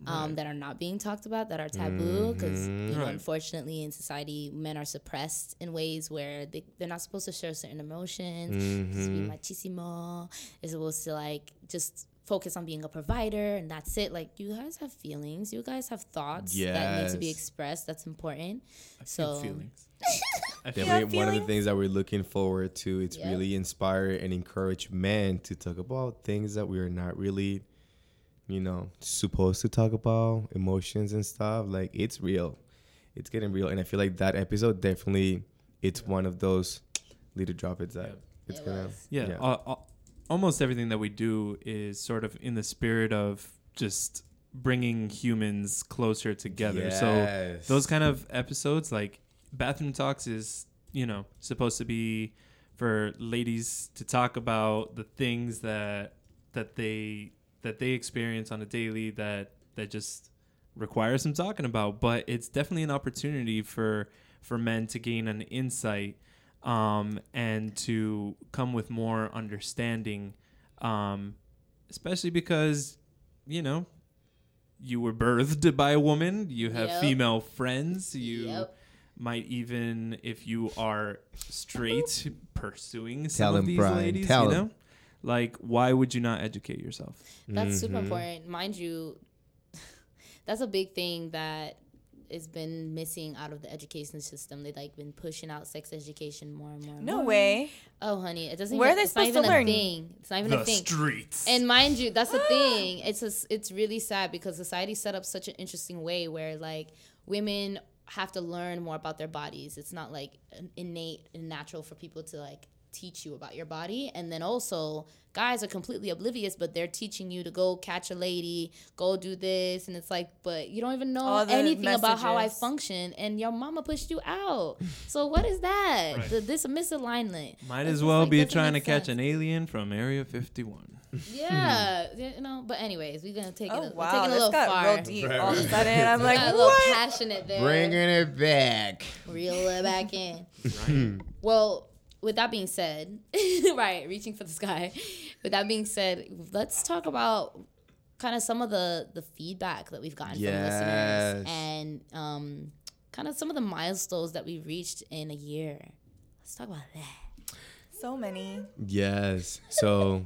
um, that are not being talked about that are taboo because Mhm. you know, Right. unfortunately in society men are suppressed in ways where they, they're not supposed to show certain emotions supposed to be Mhm. machismo is supposed to like just focus on being a provider and that's it like you guys have feelings you guys have thoughts that need to be expressed that's important I So- feelings. I feel Definitely one of the things that we're looking forward to. It's Yep. really inspire and encourage men to talk about things that we are not really, you know, supposed to talk about, emotions and stuff. Like it's real. It's getting real. And I feel like that episode definitely it's one of those little droplets that Yeah. it's It gonna was. yeah, Yeah. al- al- almost everything that we do is sort of in the spirit of just bringing humans closer together. So those kind of episodes like bathroom talks is you know supposed to be for ladies to talk about the things that that they that they experience on a daily that that just require some talking about but it's definitely an opportunity for for men to gain an insight um and to come with more understanding um especially because you know you were birthed by a woman you have Yep. female friends you Yep. might even if you are straight pursuing some Tell of these Bryant, ladies tell you him. know like why would you not educate yourself That's super Mhm. important. Mind you, that's a big thing that has been missing out of the education system. They like been pushing out sex education more and more. And No more. way. Oh, honey, it doesn't. Where are they it's supposed to even a learn? Thing. It's not even a thing. streets And mind you, that's the thing. It's a, it's really sad because society set up such an interesting way where like women have to learn more about their bodies. It's not like innate and natural for people to like teach you about your body. And then also guys are completely oblivious, but they're teaching you to go catch a lady, go do this, and it's like, but you don't even know All the anything about how I function, and your mama pushed you out. So what is that? Right. The, this misalignment. might as well like, be trying to make catch an alien from area 51 Yeah, you know. But anyways, we're gonna take Oh it. We're wow, taking a this little got far. real deep Right, all of a right. sudden. I'm like, Got a little what? passionate there. bringing it back. Reel it back in. right Well, with that being said, right, reaching for the sky. With that being said, let's talk about kind of some of the the feedback that we've gotten from listeners and um, kind of some of the milestones that we've reached in a year. Let's talk about that. So many. Yes. So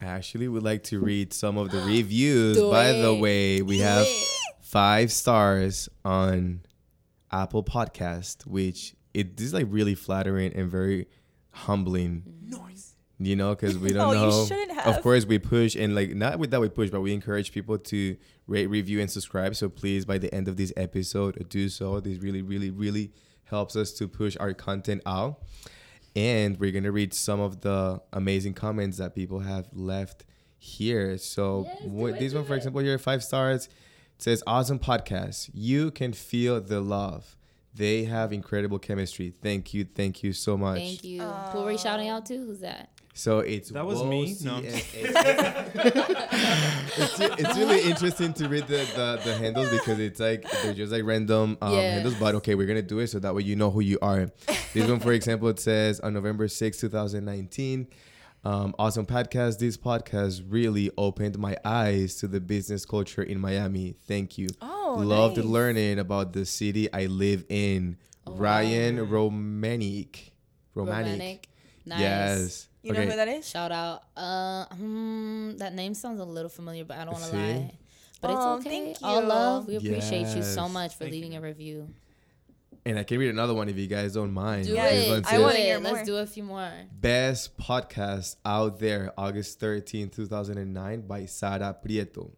I actually would like to read some of the reviews. By the way, we have five stars on Apple Podcast, which it is like really flattering and very humbling. noise You know, because we don't Oh, know. Of course, we push and like not with that we push, but we encourage people to rate, review, and subscribe. So please, by the end of this episode, do so. This really, really, really helps us to push our content out. And we're gonna read some of the amazing comments that people have left here. So Yes, what, this one, for example, here five stars. It says awesome podcast. You can feel the love. They have incredible chemistry. Thank you, thank you so much. Thank you. Who are we shouting out to? Who's that? So it's That was me. No. it's, it's really interesting to read the, the, the handles because it's like they're just like random um, Yeah. handles. But okay, we're gonna do it so that way you know who you are. This one, for example, it says on November 6, 2019. Um, awesome podcast. This podcast really opened my eyes to the business culture in Miami. Thank you. Oh, Loved nice. learning about the city I live in. Oh, Ryan Romanic. Romanic. Romantic. Nice. Yes. You know who that is? Shout out. Uh, hmm, that name sounds a little familiar, but I don't want to lie. But Oh, it's okay. thank you. All love. We appreciate you so much for Thank leaving you. a review. And I can read another one if you guys don't mind. Do Yeah, it. I wanna it. hear Let's do a few more. Best podcast out there, August 13, 2009, by Sara Prieto.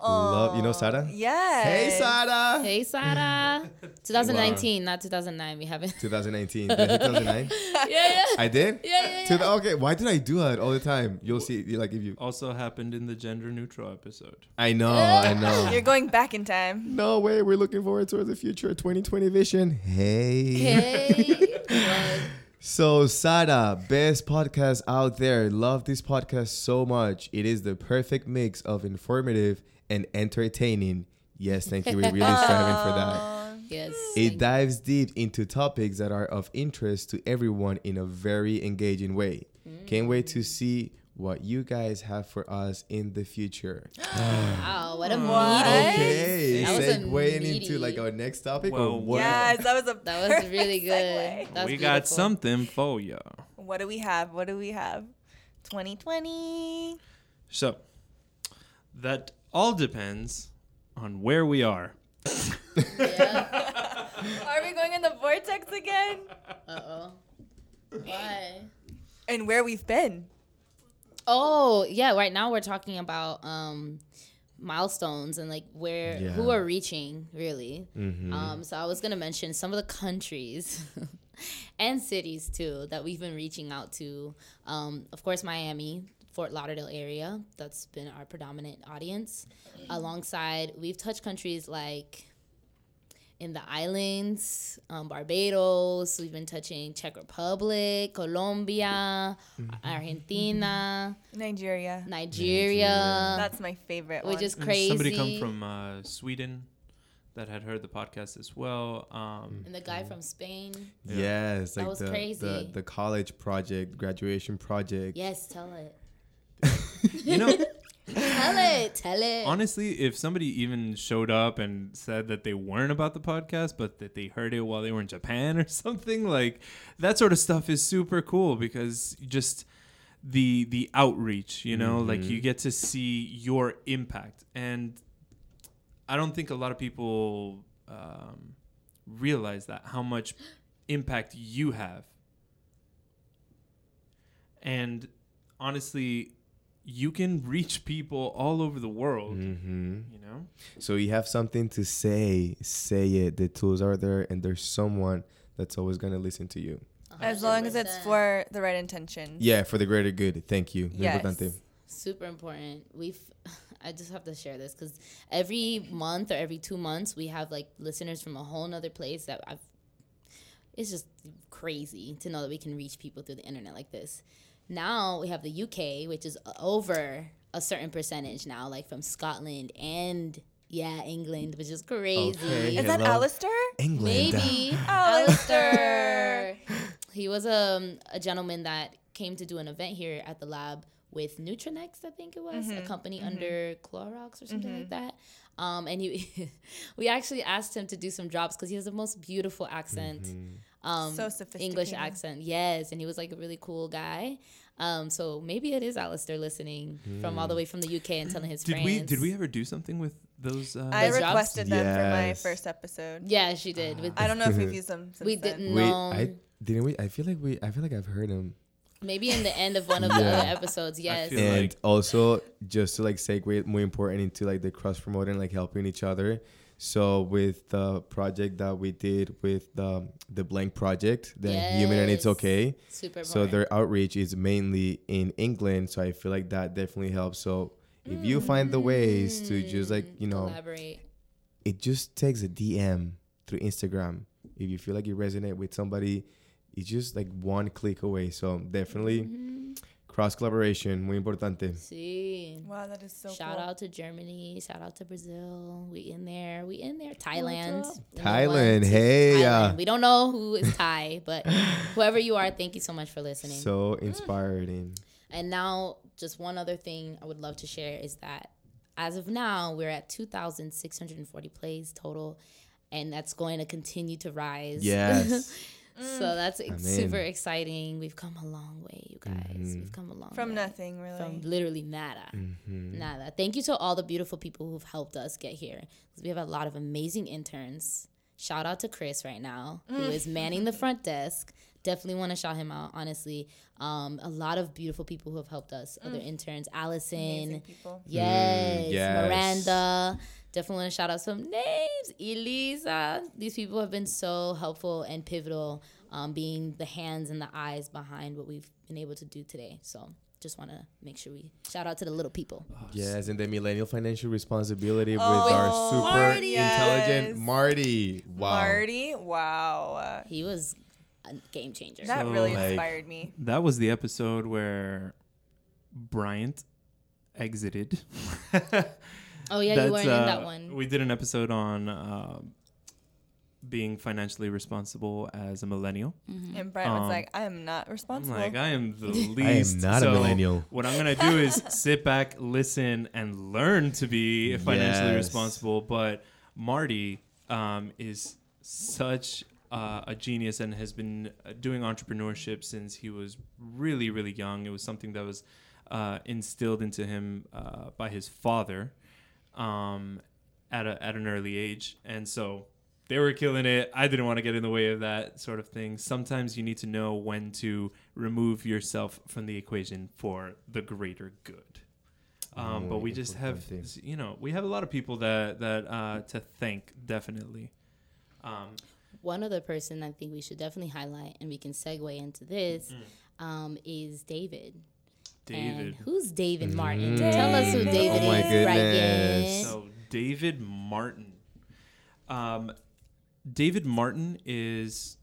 Love, you know oh, Sada? Sara? Yes. Hey, Sada. Hey, Sada. 2019, not 2009. We haven't. 2019. Did 2009? yeah, yeah. I did. Yeah, yeah, yeah. the- okay, why did I do that all the time? You'll see. Like if you, Also happened in the gender neutral episode. I know, I know. You're going back in time. No way. We're looking forward towards the future. 2020 vision. Hey. Hey. So, Sada, best podcast out there. Love this podcast so much. It is the perfect mix of informative and entertaining. Yes, thank you. We're really striving for that. Yes. It dives deep into topics that are of interest to everyone in a very engaging way. Can't wait to see what you guys have for us in the future. Wow, what a What? Okay, That was a segueing into like our next topic. Well, or what? Yes, that was a That was really good. segue. That's we got something for you. What do we have? What do we have? 2020. So, that all depends on where we are. Yeah. Are we going in the vortex again? Uh oh. Why? And where we've been. Oh yeah. Right now we're talking about um milestones and like where who Yeah. Mm-hmm. are reaching really. Um. So I was gonna mention some of the countries. and cities too that we've been reaching out to. Um, of course, Miami, Fort Lauderdale area. That's been our predominant audience. Alongside, we've touched countries like in the islands, um, Barbados. We've been touching Czech Republic, Colombia, Argentina, Nigeria. Nigeria, That's my favorite which one. is And crazy. Somebody come from uh, Sweden that had heard the podcast as well. Um, and the guy from Spain. Yeah. Yes, That like was the, the crazy. the college project, graduation project. Yes, tell it. you know, Tell it. Tell it. honestly, if somebody even showed up and said that they weren't about the podcast, but that they heard it while they were in Japan or something, like that sort of stuff is super cool because just the the outreach, you know, like you get to see your impact, and I don't think a lot of people um, realize that how much impact you have, and honestly. You can reach people all over the world, Mm-hmm. you know? So you have something to say, say it. The tools are there, and there's someone that's always gonna listen to you. As long as it's for the right intention. Yeah, for the greater good. Thank you. Yes. importante. super important. We've I just have to share this because every month or every two months we have like listeners from a whole nother place that I've. It's just crazy to know that we can reach people through the internet like this. Now we have the UK, which is over a certain percentage now, like from Scotland and yeah, England, which is crazy. Okay. Is that Hello. Alistair? England. Maybe Alistair. Alistair. He was um, a gentleman that came to do an event here at the lab with Nutranext, I think it was, a company under Clorox or something like that. Um, and he, we actually asked him to do some drops because he has the most beautiful accent. Um, So English accent, yes, and he was like a really cool guy. Um, so maybe it is Alistair listening from all the way from the UK and telling his Did friends. we did we ever do something with those? Uh, I Those jobs? requested them for my first episode. Yeah, she did. With I don't know if we've used them since We then. didn't. Wait, No. I didn't we? I feel like we. I feel like I've heard him. Maybe in the end of one of the Yeah. other episodes, yes. and like- also just to like segue more important into like the cross promoting like helping each other so with the project that we did with the the blank project the human and it's okay. Super so their outreach is mainly in england so i feel like that definitely helps. So if you find the ways to just like mm. you know collaborate. it just takes a dm through instagram. If you feel like you resonate with somebody it's just like one click away. So definitely mm-hmm. Cross collaboration muy importante See. Wow, that is so shout cool. out to Germany. Shout out to Brazil. We in there. We in there. Thailand. up? the new Thailand, hey, Thailand. uh. We don't know who is Thai, but whoever you are, thank you so much for listening. So inspiring. And now, just one other thing I would love to share is that as of now, we're at 2,640 plays total, and that's going to continue to rise. Yes. so mm. that's ex- super exciting. We've come a long way, you guys. We've mm-hmm. come a long From way. nothing, really. From literally nada. Mm-hmm. Nada. Thank you to all the beautiful people who've helped us get here. 'Cause We have a lot of amazing interns. Shout out to Chris right now, who mm. is manning the front desk, definitely want to shout him out. Honestly, um, a lot of beautiful people who have helped us. Other mm. interns, Allison, Amazing people. yes, yes. Miranda. Definitely want to shout out some names. Elisa. These people have been so helpful and pivotal, um, being the hands and the eyes behind what we've been able to do today. So just want to make sure we shout out to the little people. Yes, and the millennial financial responsibility with Oh, our super Marty. intelligent Yes. Marty. Wow. Marty, wow. He was a game changer. That So, really like- inspired me. That was the episode where Bryant exited. oh yeah, you weren't in uh, that one. We did an episode on uh, being financially responsible as a millennial. Mm-hmm. And Bryant was Um, like, I am not I'm responsible. like, I am the least. I am least. not a millennial. What I'm gonna do is sit back, listen, and learn to be financially Yes. responsible. But Marty um, is such uh, a genius and has been uh, doing entrepreneurship since he was really, really young. It was something that was uh, instilled into him uh, by his father um, at a, at an early age, and so they were killing it. I didn't want to get in the way of that sort of thing. Sometimes you need to know when to remove yourself from the equation for the greater good. Um, but we just have, importante. you know, we have a lot of people that that uh, to thank definitely. Um, One other person I think we should definitely highlight, and we can segue into this, Mm. um, is David. David. And who's David Martin? Mm. Tell us who David. David Oh my is, goodness. Ryan. So David Martin. Um, David Martin is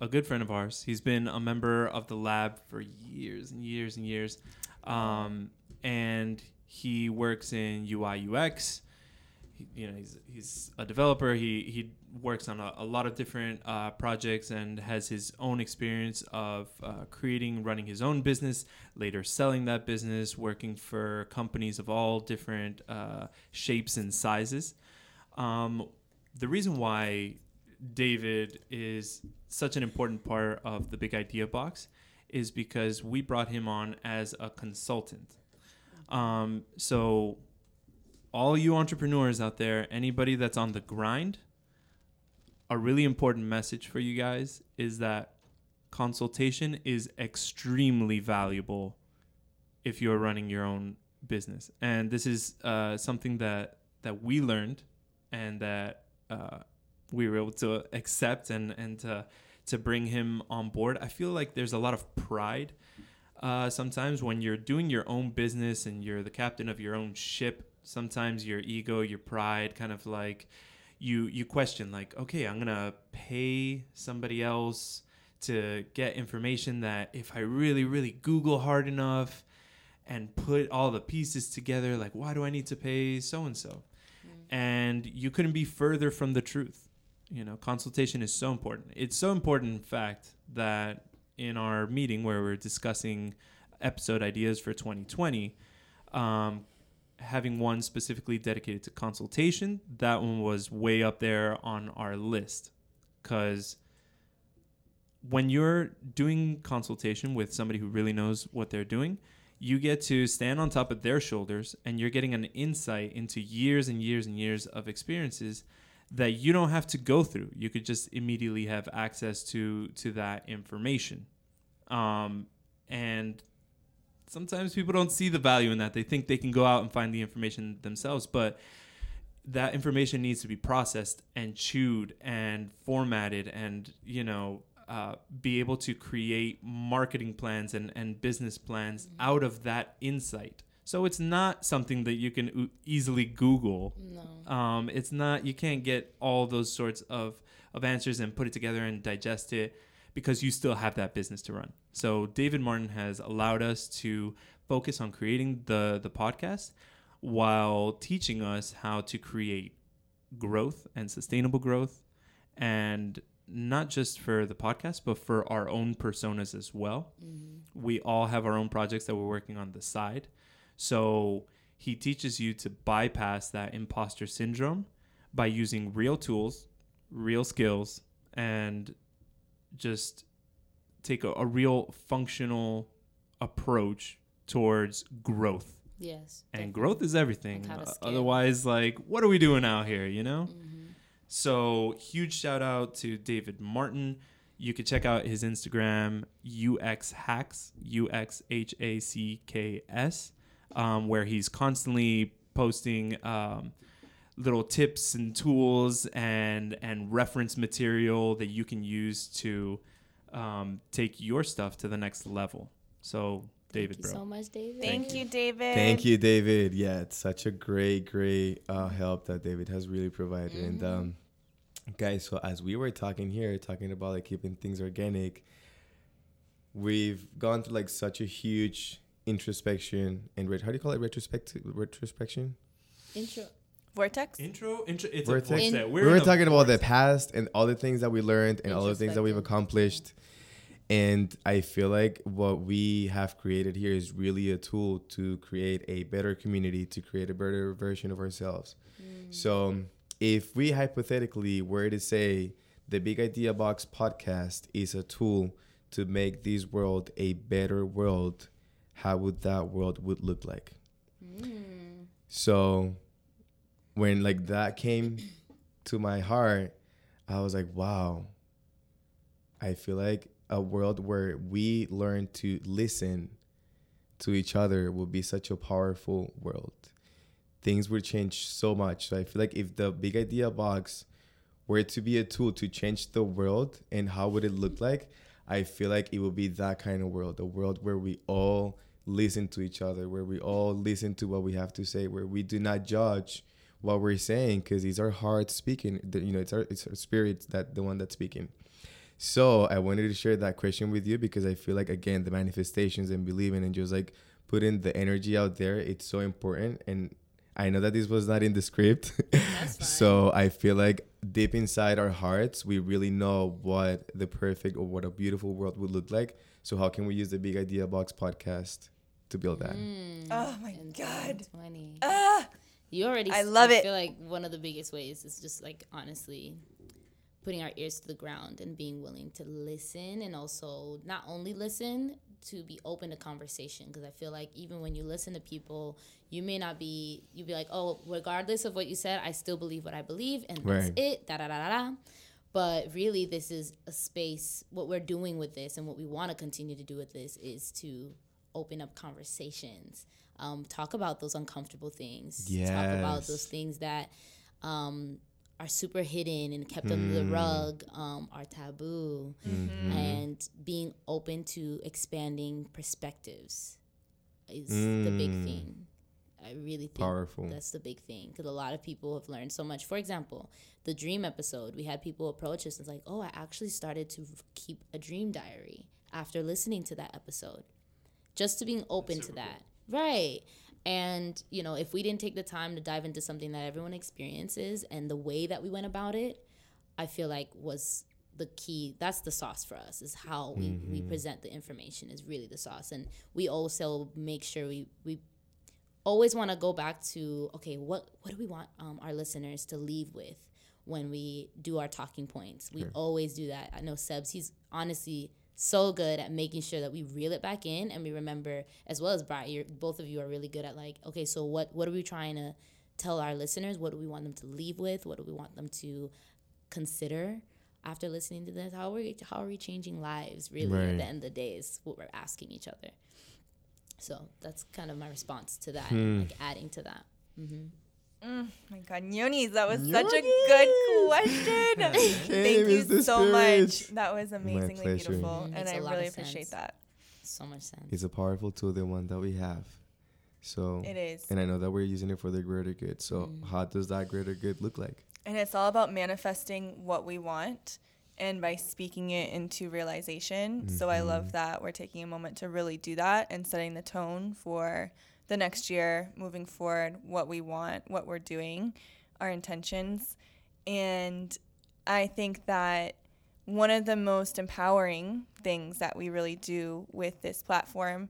a good friend of ours. He's been a member of the lab for years and years and years, um, and he works in UI UX. He, you know, he's he's a developer. He he works on a, a lot of different uh, projects and has his own experience of uh, creating, running his own business, later selling that business, working for companies of all different uh, shapes and sizes. Um, the reason why David is such an important part of the Big Idea Box is because we brought him on as a consultant. Um, so, all you entrepreneurs out there, anybody that's on the grind, a really important message for you guys is that consultation is extremely valuable if you're running your own business. And this is uh, something that that we learned and that uh, we were able to accept and and to to bring him on board. I feel like there's a lot of pride uh, sometimes when you're doing your own business and you're the captain of your own ship. Sometimes your ego, your pride, kind of like you you question like, okay, I'm gonna pay somebody else to get information that if I really really Google hard enough and put all the pieces together, like why do I need to pay so and so? And you couldn't be further from the truth. You know, consultation is so important. It's so important, in fact, that in our meeting where we're discussing episode ideas for 2020, um, having one specifically dedicated to consultation, that one was way up there on our list. Because when you're doing consultation with somebody who really knows what they're doing, you get to stand on top of their shoulders and you're getting an insight into years and years and years of experiences that you don't have to go through. You could just immediately have access to to that information. Um, and sometimes people don't see the value in that. They think they can go out and find the information themselves, but that information needs to be processed and chewed and formatted and you know uh, be able to create marketing plans and, and business plans out of that insight so it's not something that you can easily google No. um, it's not you can't get all those sorts of of answers and put it together and digest it because you still have that business to run. So david martin has allowed us to focus on creating the the podcast while teaching us how to create growth and sustainable growth and not just for the podcast but for our own personas as well. Mm-hmm. We all have our own projects that we're working on the side. So he teaches you to bypass that imposter syndrome by using real tools real skills and just take a, a real functional approach towards growth Yes. and growth is everything. Uh. Otherwise, like, what are we doing out here? You know. Mm-hmm. So huge shout out to David Martin. You can check out his Instagram, UX Hacks, U X H A C K S, um, where he's constantly posting um, little tips and tools and and reference material that you can use to um, take your stuff to the next level. So, David, Thank you bro. so much, David. Thank you, David. Thank you, David. Yeah, it's such a great, great uh, help that David has really provided. And Mm-hmm. um, guys, so as we were talking here, talking about like keeping things organic, we've gone through like such a huge introspection and ret- how do you call it? Retrospect retrospection. Intro. Vortex? Intro, intro. It's We're a voice in- that we we're were talking about the past and all the things that we learned and all the things that we've accomplished. And I feel like what we have created here is really a tool to create a better community, to create a better version of ourselves. Mm. So, if we hypothetically were to say the Big Idea Box podcast is a tool to make this world a better world, how would that world would look like? Mm. So, when like that came to my heart, I was like, wow. I feel like a world where we learn to listen to each other will be such a powerful world. Things would change so much. So I feel like if the big idea box were to be a tool to change the world and how would it look like, I feel like it would be that kind of world, a world where we all listen to each other, where we all listen to what we have to say, where we do not judge what we're saying because it's our heart speaking. The- You know, it's our it's our spirit that the one that's speaking. So I wanted to share that question with you because I feel like again the manifestations and believing and just like putting the energy out there, it's so important. And I know that this was not in the script. That's fine. so I feel like deep inside our hearts, we really know what the perfect or what a beautiful world would look like. So how can we use the Big Idea Box podcast to build that? Mm. Oh my God. 2020. Ah! You already. I love it. feel like one of the biggest ways is just like honestly putting our ears to the ground and being willing to listen and also not only listen to be open to conversation because I feel like even when you listen to people you may not be you be like oh regardless of what you said I still believe what I believe and that's it da da da da da but really this is a space what we're doing with this and what we want to continue to do with this is to open up conversations um, talk about those uncomfortable things. Talk about those things that um, are super hidden and kept under the rug um, are taboo. Mm-hmm. and being open to expanding perspectives is the big Mm. thing. I really think Powerful. that's the big thing because a lot of people have learned so much. For example the dream episode we had people approach us and it's like oh i actually started to keep a dream diary after listening to that episode. Just to being open to that right. And you know if we didn't take the time to dive into something that everyone experiences and the way that we went about it i feel like was the key that's the sauce for us is how we, we present the information is really the sauce. And we also make sure we we always want to go back to okay what what do we want um, our listeners to leave with when we do our talking points? We always do that. I know sebs he's honestly so good at making sure that we reel it back in and we remember as well as Bryant you're, both of you are really good at like okay so what what are we trying to tell our listeners? What do we want them to leave with? What do we want them to consider after listening to this? How are we how are we changing lives really at the end of the day is what we're asking each other. So that's kind of my response to that, Hmm. like adding to that. My God, Yonis, that was such a good question. Thank you is the so much. That was amazingly pleasure. beautiful, Mhm. and Makes I a lot really appreciate sense. that. So much sense. It's a powerful tool, the one that we have. So It is, and I know that we're using it for the greater good. So Mm. how does that greater good look like? and it's all about manifesting what we want, and by speaking it into realization. So I love that we're taking a moment to really do that and setting the tone for the next year, moving forward, what we want, what we're doing, our intentions, and I think that one of the most empowering things that we really do with this platform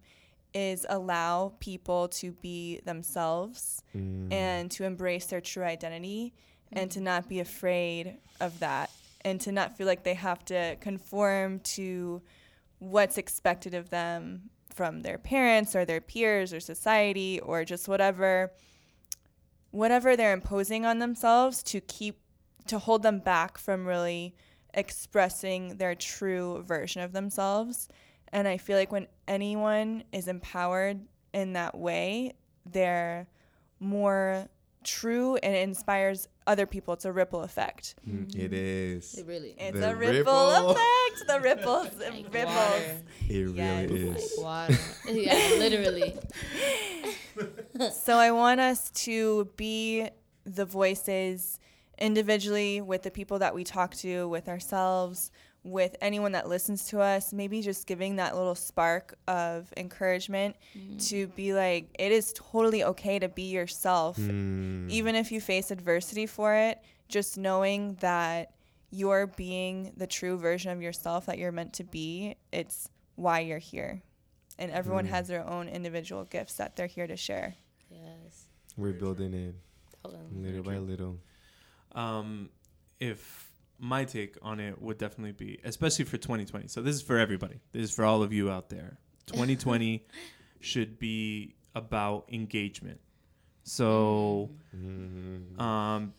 is allow people to be themselves mm. and to embrace their true identity and to mm. not be afraid of that and to not feel like they have to conform to what's expected of them from their parents or their peers or society or just whatever whatever they're imposing on themselves to keep to hold them back from really expressing their true version of themselves. And I feel like when anyone is empowered in that way, they're more true and it inspires other people. It's a ripple effect. Mm, It is. It really It's The a ripple, ripple. effect. The ripples, it like ripples. water. It Yes. really Like is. water. yeah, literally. So I want us to be the voices individually with the people that we talk to, with ourselves, with anyone that listens to us, maybe just giving that little spark of encouragement to be like, it is totally okay to be yourself. Mm. Even if you face adversity for it, just knowing that you're being the true version of yourself that you're meant to be, it's why you're here. And everyone Mm. has their own individual gifts that they're here to share. Yes. We're building it Totally. little by little. um, if my take on it would definitely be, especially for 2020. So this is for everybody. This is for all of you out there. 2020 should be about engagement. So, Mhm. um,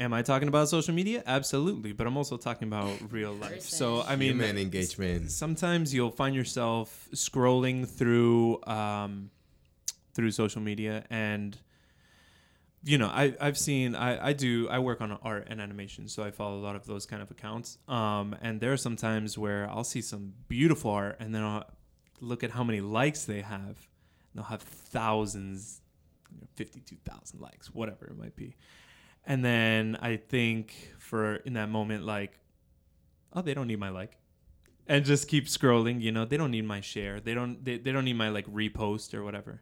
am I talking about social media? Absolutely, but I'm also talking about real life. So, I mean, Human engagement. sometimes you'll find yourself scrolling through um, through social media and you know I, i've seen I, I do i work on art and animation so i follow a lot of those kind of accounts. Um, and there are some times where i'll see some beautiful art and then i'll look at how many likes they have and they'll have thousands you know, 52000 likes whatever it might be. And then i think for in that moment like oh they don't need my like and just keep scrolling you know they don't need my share they don't they, they don't need my like repost or whatever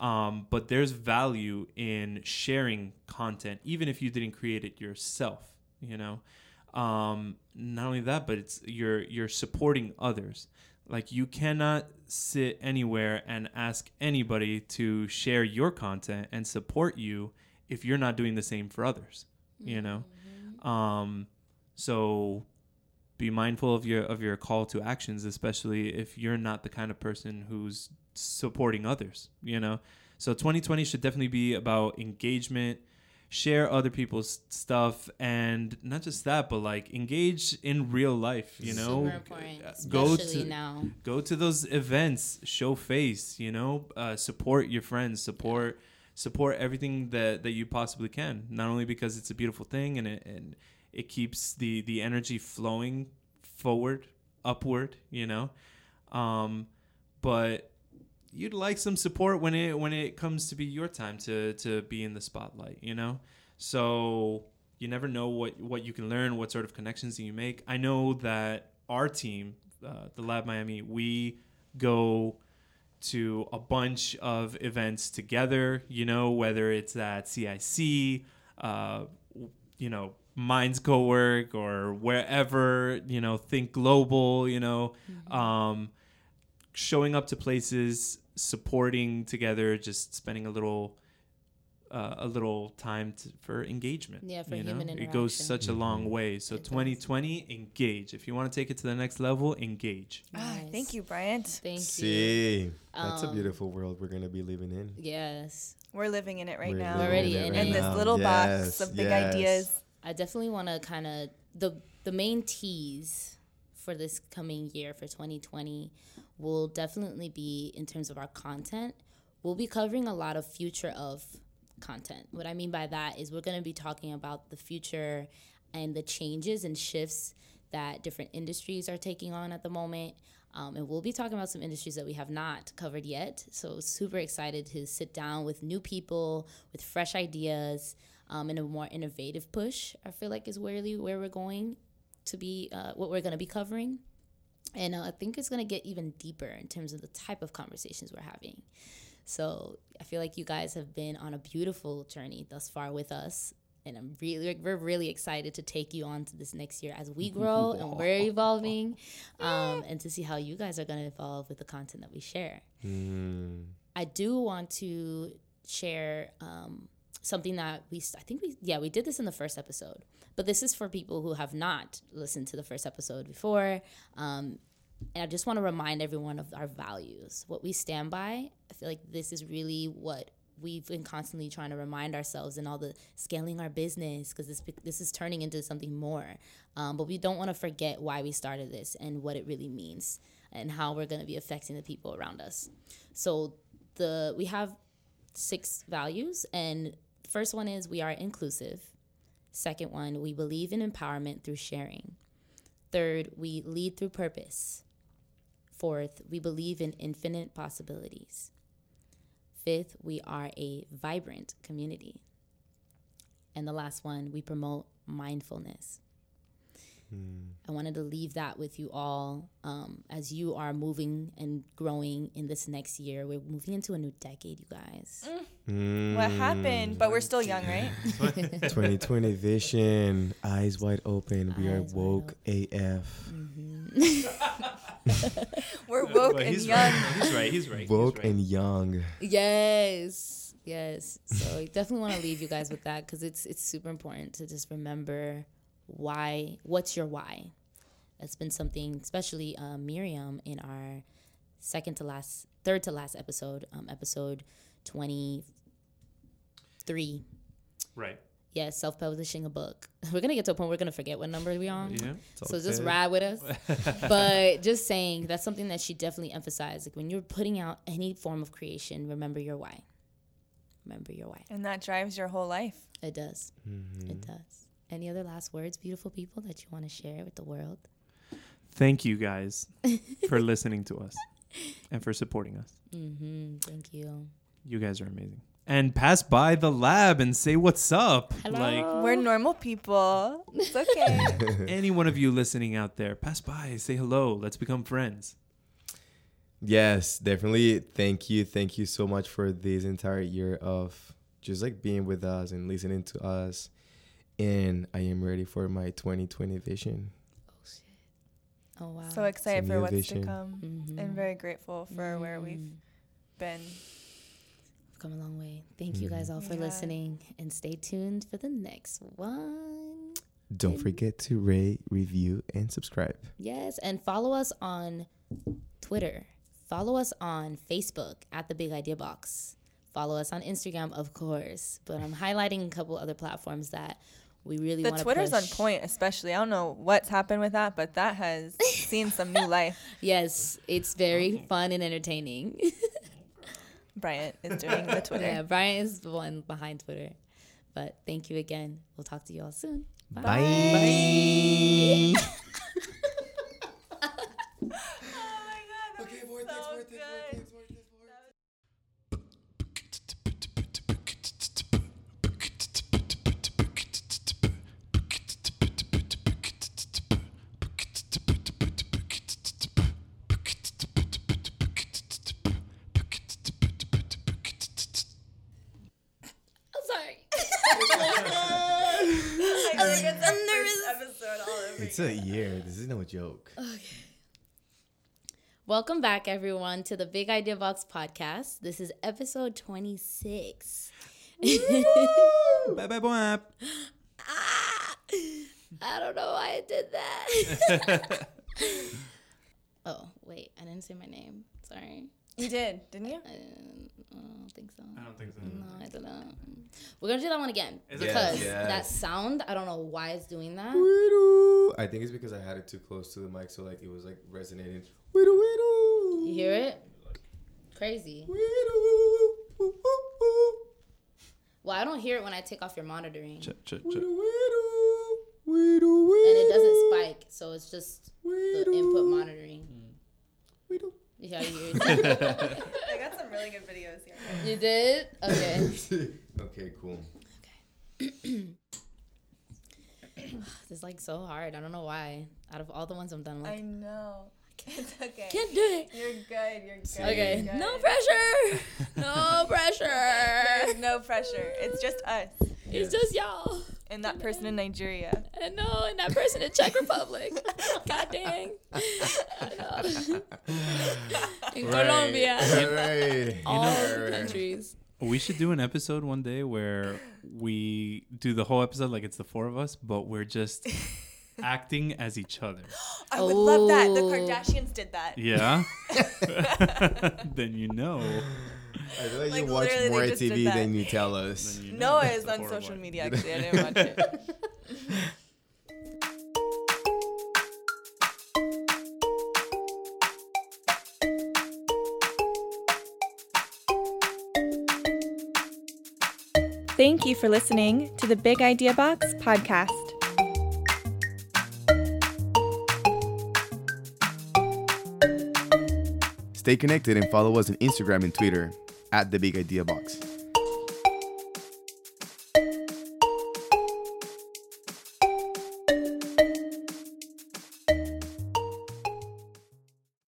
um, but there's value in sharing content even if you didn't create it yourself you know? Um, not only that but it's you're you're supporting others. Like you cannot sit anywhere and ask anybody to share your content and support you if you're not doing the same for others you know? Um, so be mindful of your of your call to actions especially if you're not the kind of person who's supporting others you know so 2020 should definitely be about engagement share other people's stuff and not just that but like engage in real life you know Super. Uh, go to now. go to those events show face you know uh, support your friends support support everything that that you possibly can not only because it's a beautiful thing and it and it keeps the the energy flowing forward upward you know? Um but you'd like some support when it when it comes to be your time to to be in the spotlight you know? So you never know what what you can learn what sort of connections you make. I know that our team uh, the lab miami we go to a bunch of events together you know whether it's at cic uh, you know minds co-work or wherever you know think global you know um, showing up to places supporting together just spending a little uh, a little time to, for engagement Yeah, for you know? it goes interaction. such a long way so It does. 2020 engage if you want to take it to the next level engage Ah, thank you, Bryant. Thank you. See, that's a Um, beautiful world we're gonna be living in. Yes. We're living in it right We're now. Already in in it. this now. little box of big yes. ideas. I definitely want to kind of the the main tease for this coming year for 2020 will definitely be in terms of our content. We'll be covering a lot of future of content. What I mean by that is we're going to be talking about the future and the changes and shifts that different industries are taking on at the moment. Um, and we'll be talking about some industries that we have not covered yet. So, super excited to sit down with new people with fresh ideas um, and a more innovative push. I feel like is really where we're going to be, uh, what we're going to be covering. And uh, I think it's going to get even deeper in terms of the type of conversations we're having. So I feel like you guys have been on a beautiful journey thus far with us. And I'm really, we're really excited to take you on to this next year as we grow and we're evolving, um, and to see how you guys are going to evolve with the content that we share. Mm. I do want to share um, something that we, I think we, yeah, we did this in the first episode, but this is for people who have not listened to the first episode before. Um, and I just want to remind everyone of our values, what we stand by. I feel like this is really what we've been constantly trying to remind ourselves in all the scaling our business because this this is turning into something more. Um, but we don't want to forget why we started this and what it really means and how we're going to be affecting the people around us. So the we have six values and first one is we are inclusive. Second one, we believe in empowerment through sharing. Third, we lead through purpose. Fourth, we believe in infinite possibilities. Fifth, we are a vibrant community. And the last one, we promote mindfulness. Hmm. I wanted to leave that with you all um, as you are moving and growing in this next year. We're moving into a new decade, you guys. Mm. Hmm. What happened? But we're still young, right? 2020 vision, eyes wide open. We are Eyes wide woke AF. Mm-hmm. We're woke But and he's young. Right. He's right. He's right. he's Woke right. and young. Yes, yes. So I definitely want to leave you guys with that because it's it's super important to just remember why. What's your why? That's been something, especially uh, Miriam in our second to last, third to last episode, um, episode twenty three. right. Yes, self publishing a book. We're gonna get to a point where we're gonna forget what number we're on. Yeah. So just ride with us. but just saying that's something that she definitely emphasized. Like when you're putting out any form of creation, remember your why. Remember your why. And that drives your whole life. It does. It does. Any other last words, beautiful people, that you want to share with the world? Thank you guys for listening to us and for supporting us. Mm-hmm. Thank you. You guys are amazing. And pass by the lab and say what's up. Hello. Like We're normal people. It's okay. any one of you listening out there, pass by, say hello. Let's become friends. Yes, definitely. Thank you. Thank you so much for this entire year of just like being with us and listening to us. And I am ready for my 2020 vision. Oh shit! Oh wow. so excited for what's vision. to come. Mhm. And very grateful for where we've Mm. been. We've come a long way. Thank you guys all for Yeah. listening, and stay tuned for the next one. Don't forget to rate, review, and subscribe. Yes, and follow us on Twitter. Follow us on Facebook at the Big Idea Box. Follow us on Instagram, of course. But I'm highlighting a couple other platforms that we really The want Twitter's push. on point, especially. I don't know what's happened with that, but that has seen some new life. Yes, it's very fun and entertaining. Bryant is doing the Twitter. yeah, Bryant is the one behind Twitter. But thank you again. We'll talk to you all soon. Bye. Bye. Oh no joke. Welcome back, everyone, to the Big Idea Box podcast. This is episode 26. Bye bye bye. Ah! I don't know why I did that. oh, wait, I didn't say my name. Sorry. You did, didn't you? I, I don't think so. I don't think so. No, I don't know. We're gonna do that one again Is it- because Yes, that sound. I don't know why it's doing that. I think it's because I had it too close to the mic, so like it was like resonating. Widow, widow. You hear it? Crazy. Widow, woo, woo, woo. Well, I don't hear it when I take off your monitoring, Ch- ch- ch- Widow, widow, widow, and it doesn't spike, so it's just the input monitoring. Hmm. widow. Yeah, you, I got some really good videos here. you did. Okay. okay, cool. Okay. this is like so hard. I don't know why. Out of all the ones I've done, I'm I like, know. It's okay. can't do it. You're good. You're good. Okay. you're No pressure. No pressure. There's no pressure. It's just us It's just y'all. And that person in Nigeria. And no, and that person in Czech Republic. God dang. in Colombia. Right. All Right, the right. countries. We should do an episode one day where we do the whole episode like it's the four of us, but we're just acting as each other. I would love that. The Oh. Kardashians did that. Yeah. then you know. I feel like, Like, you watch more TV than you tell us. Then you No, know it's on before social what. media. Actually, I didn't watch it. Thank you for listening to the Big Idea Box podcast. Stay connected and follow us on Instagram and Twitter at the Big Idea Box.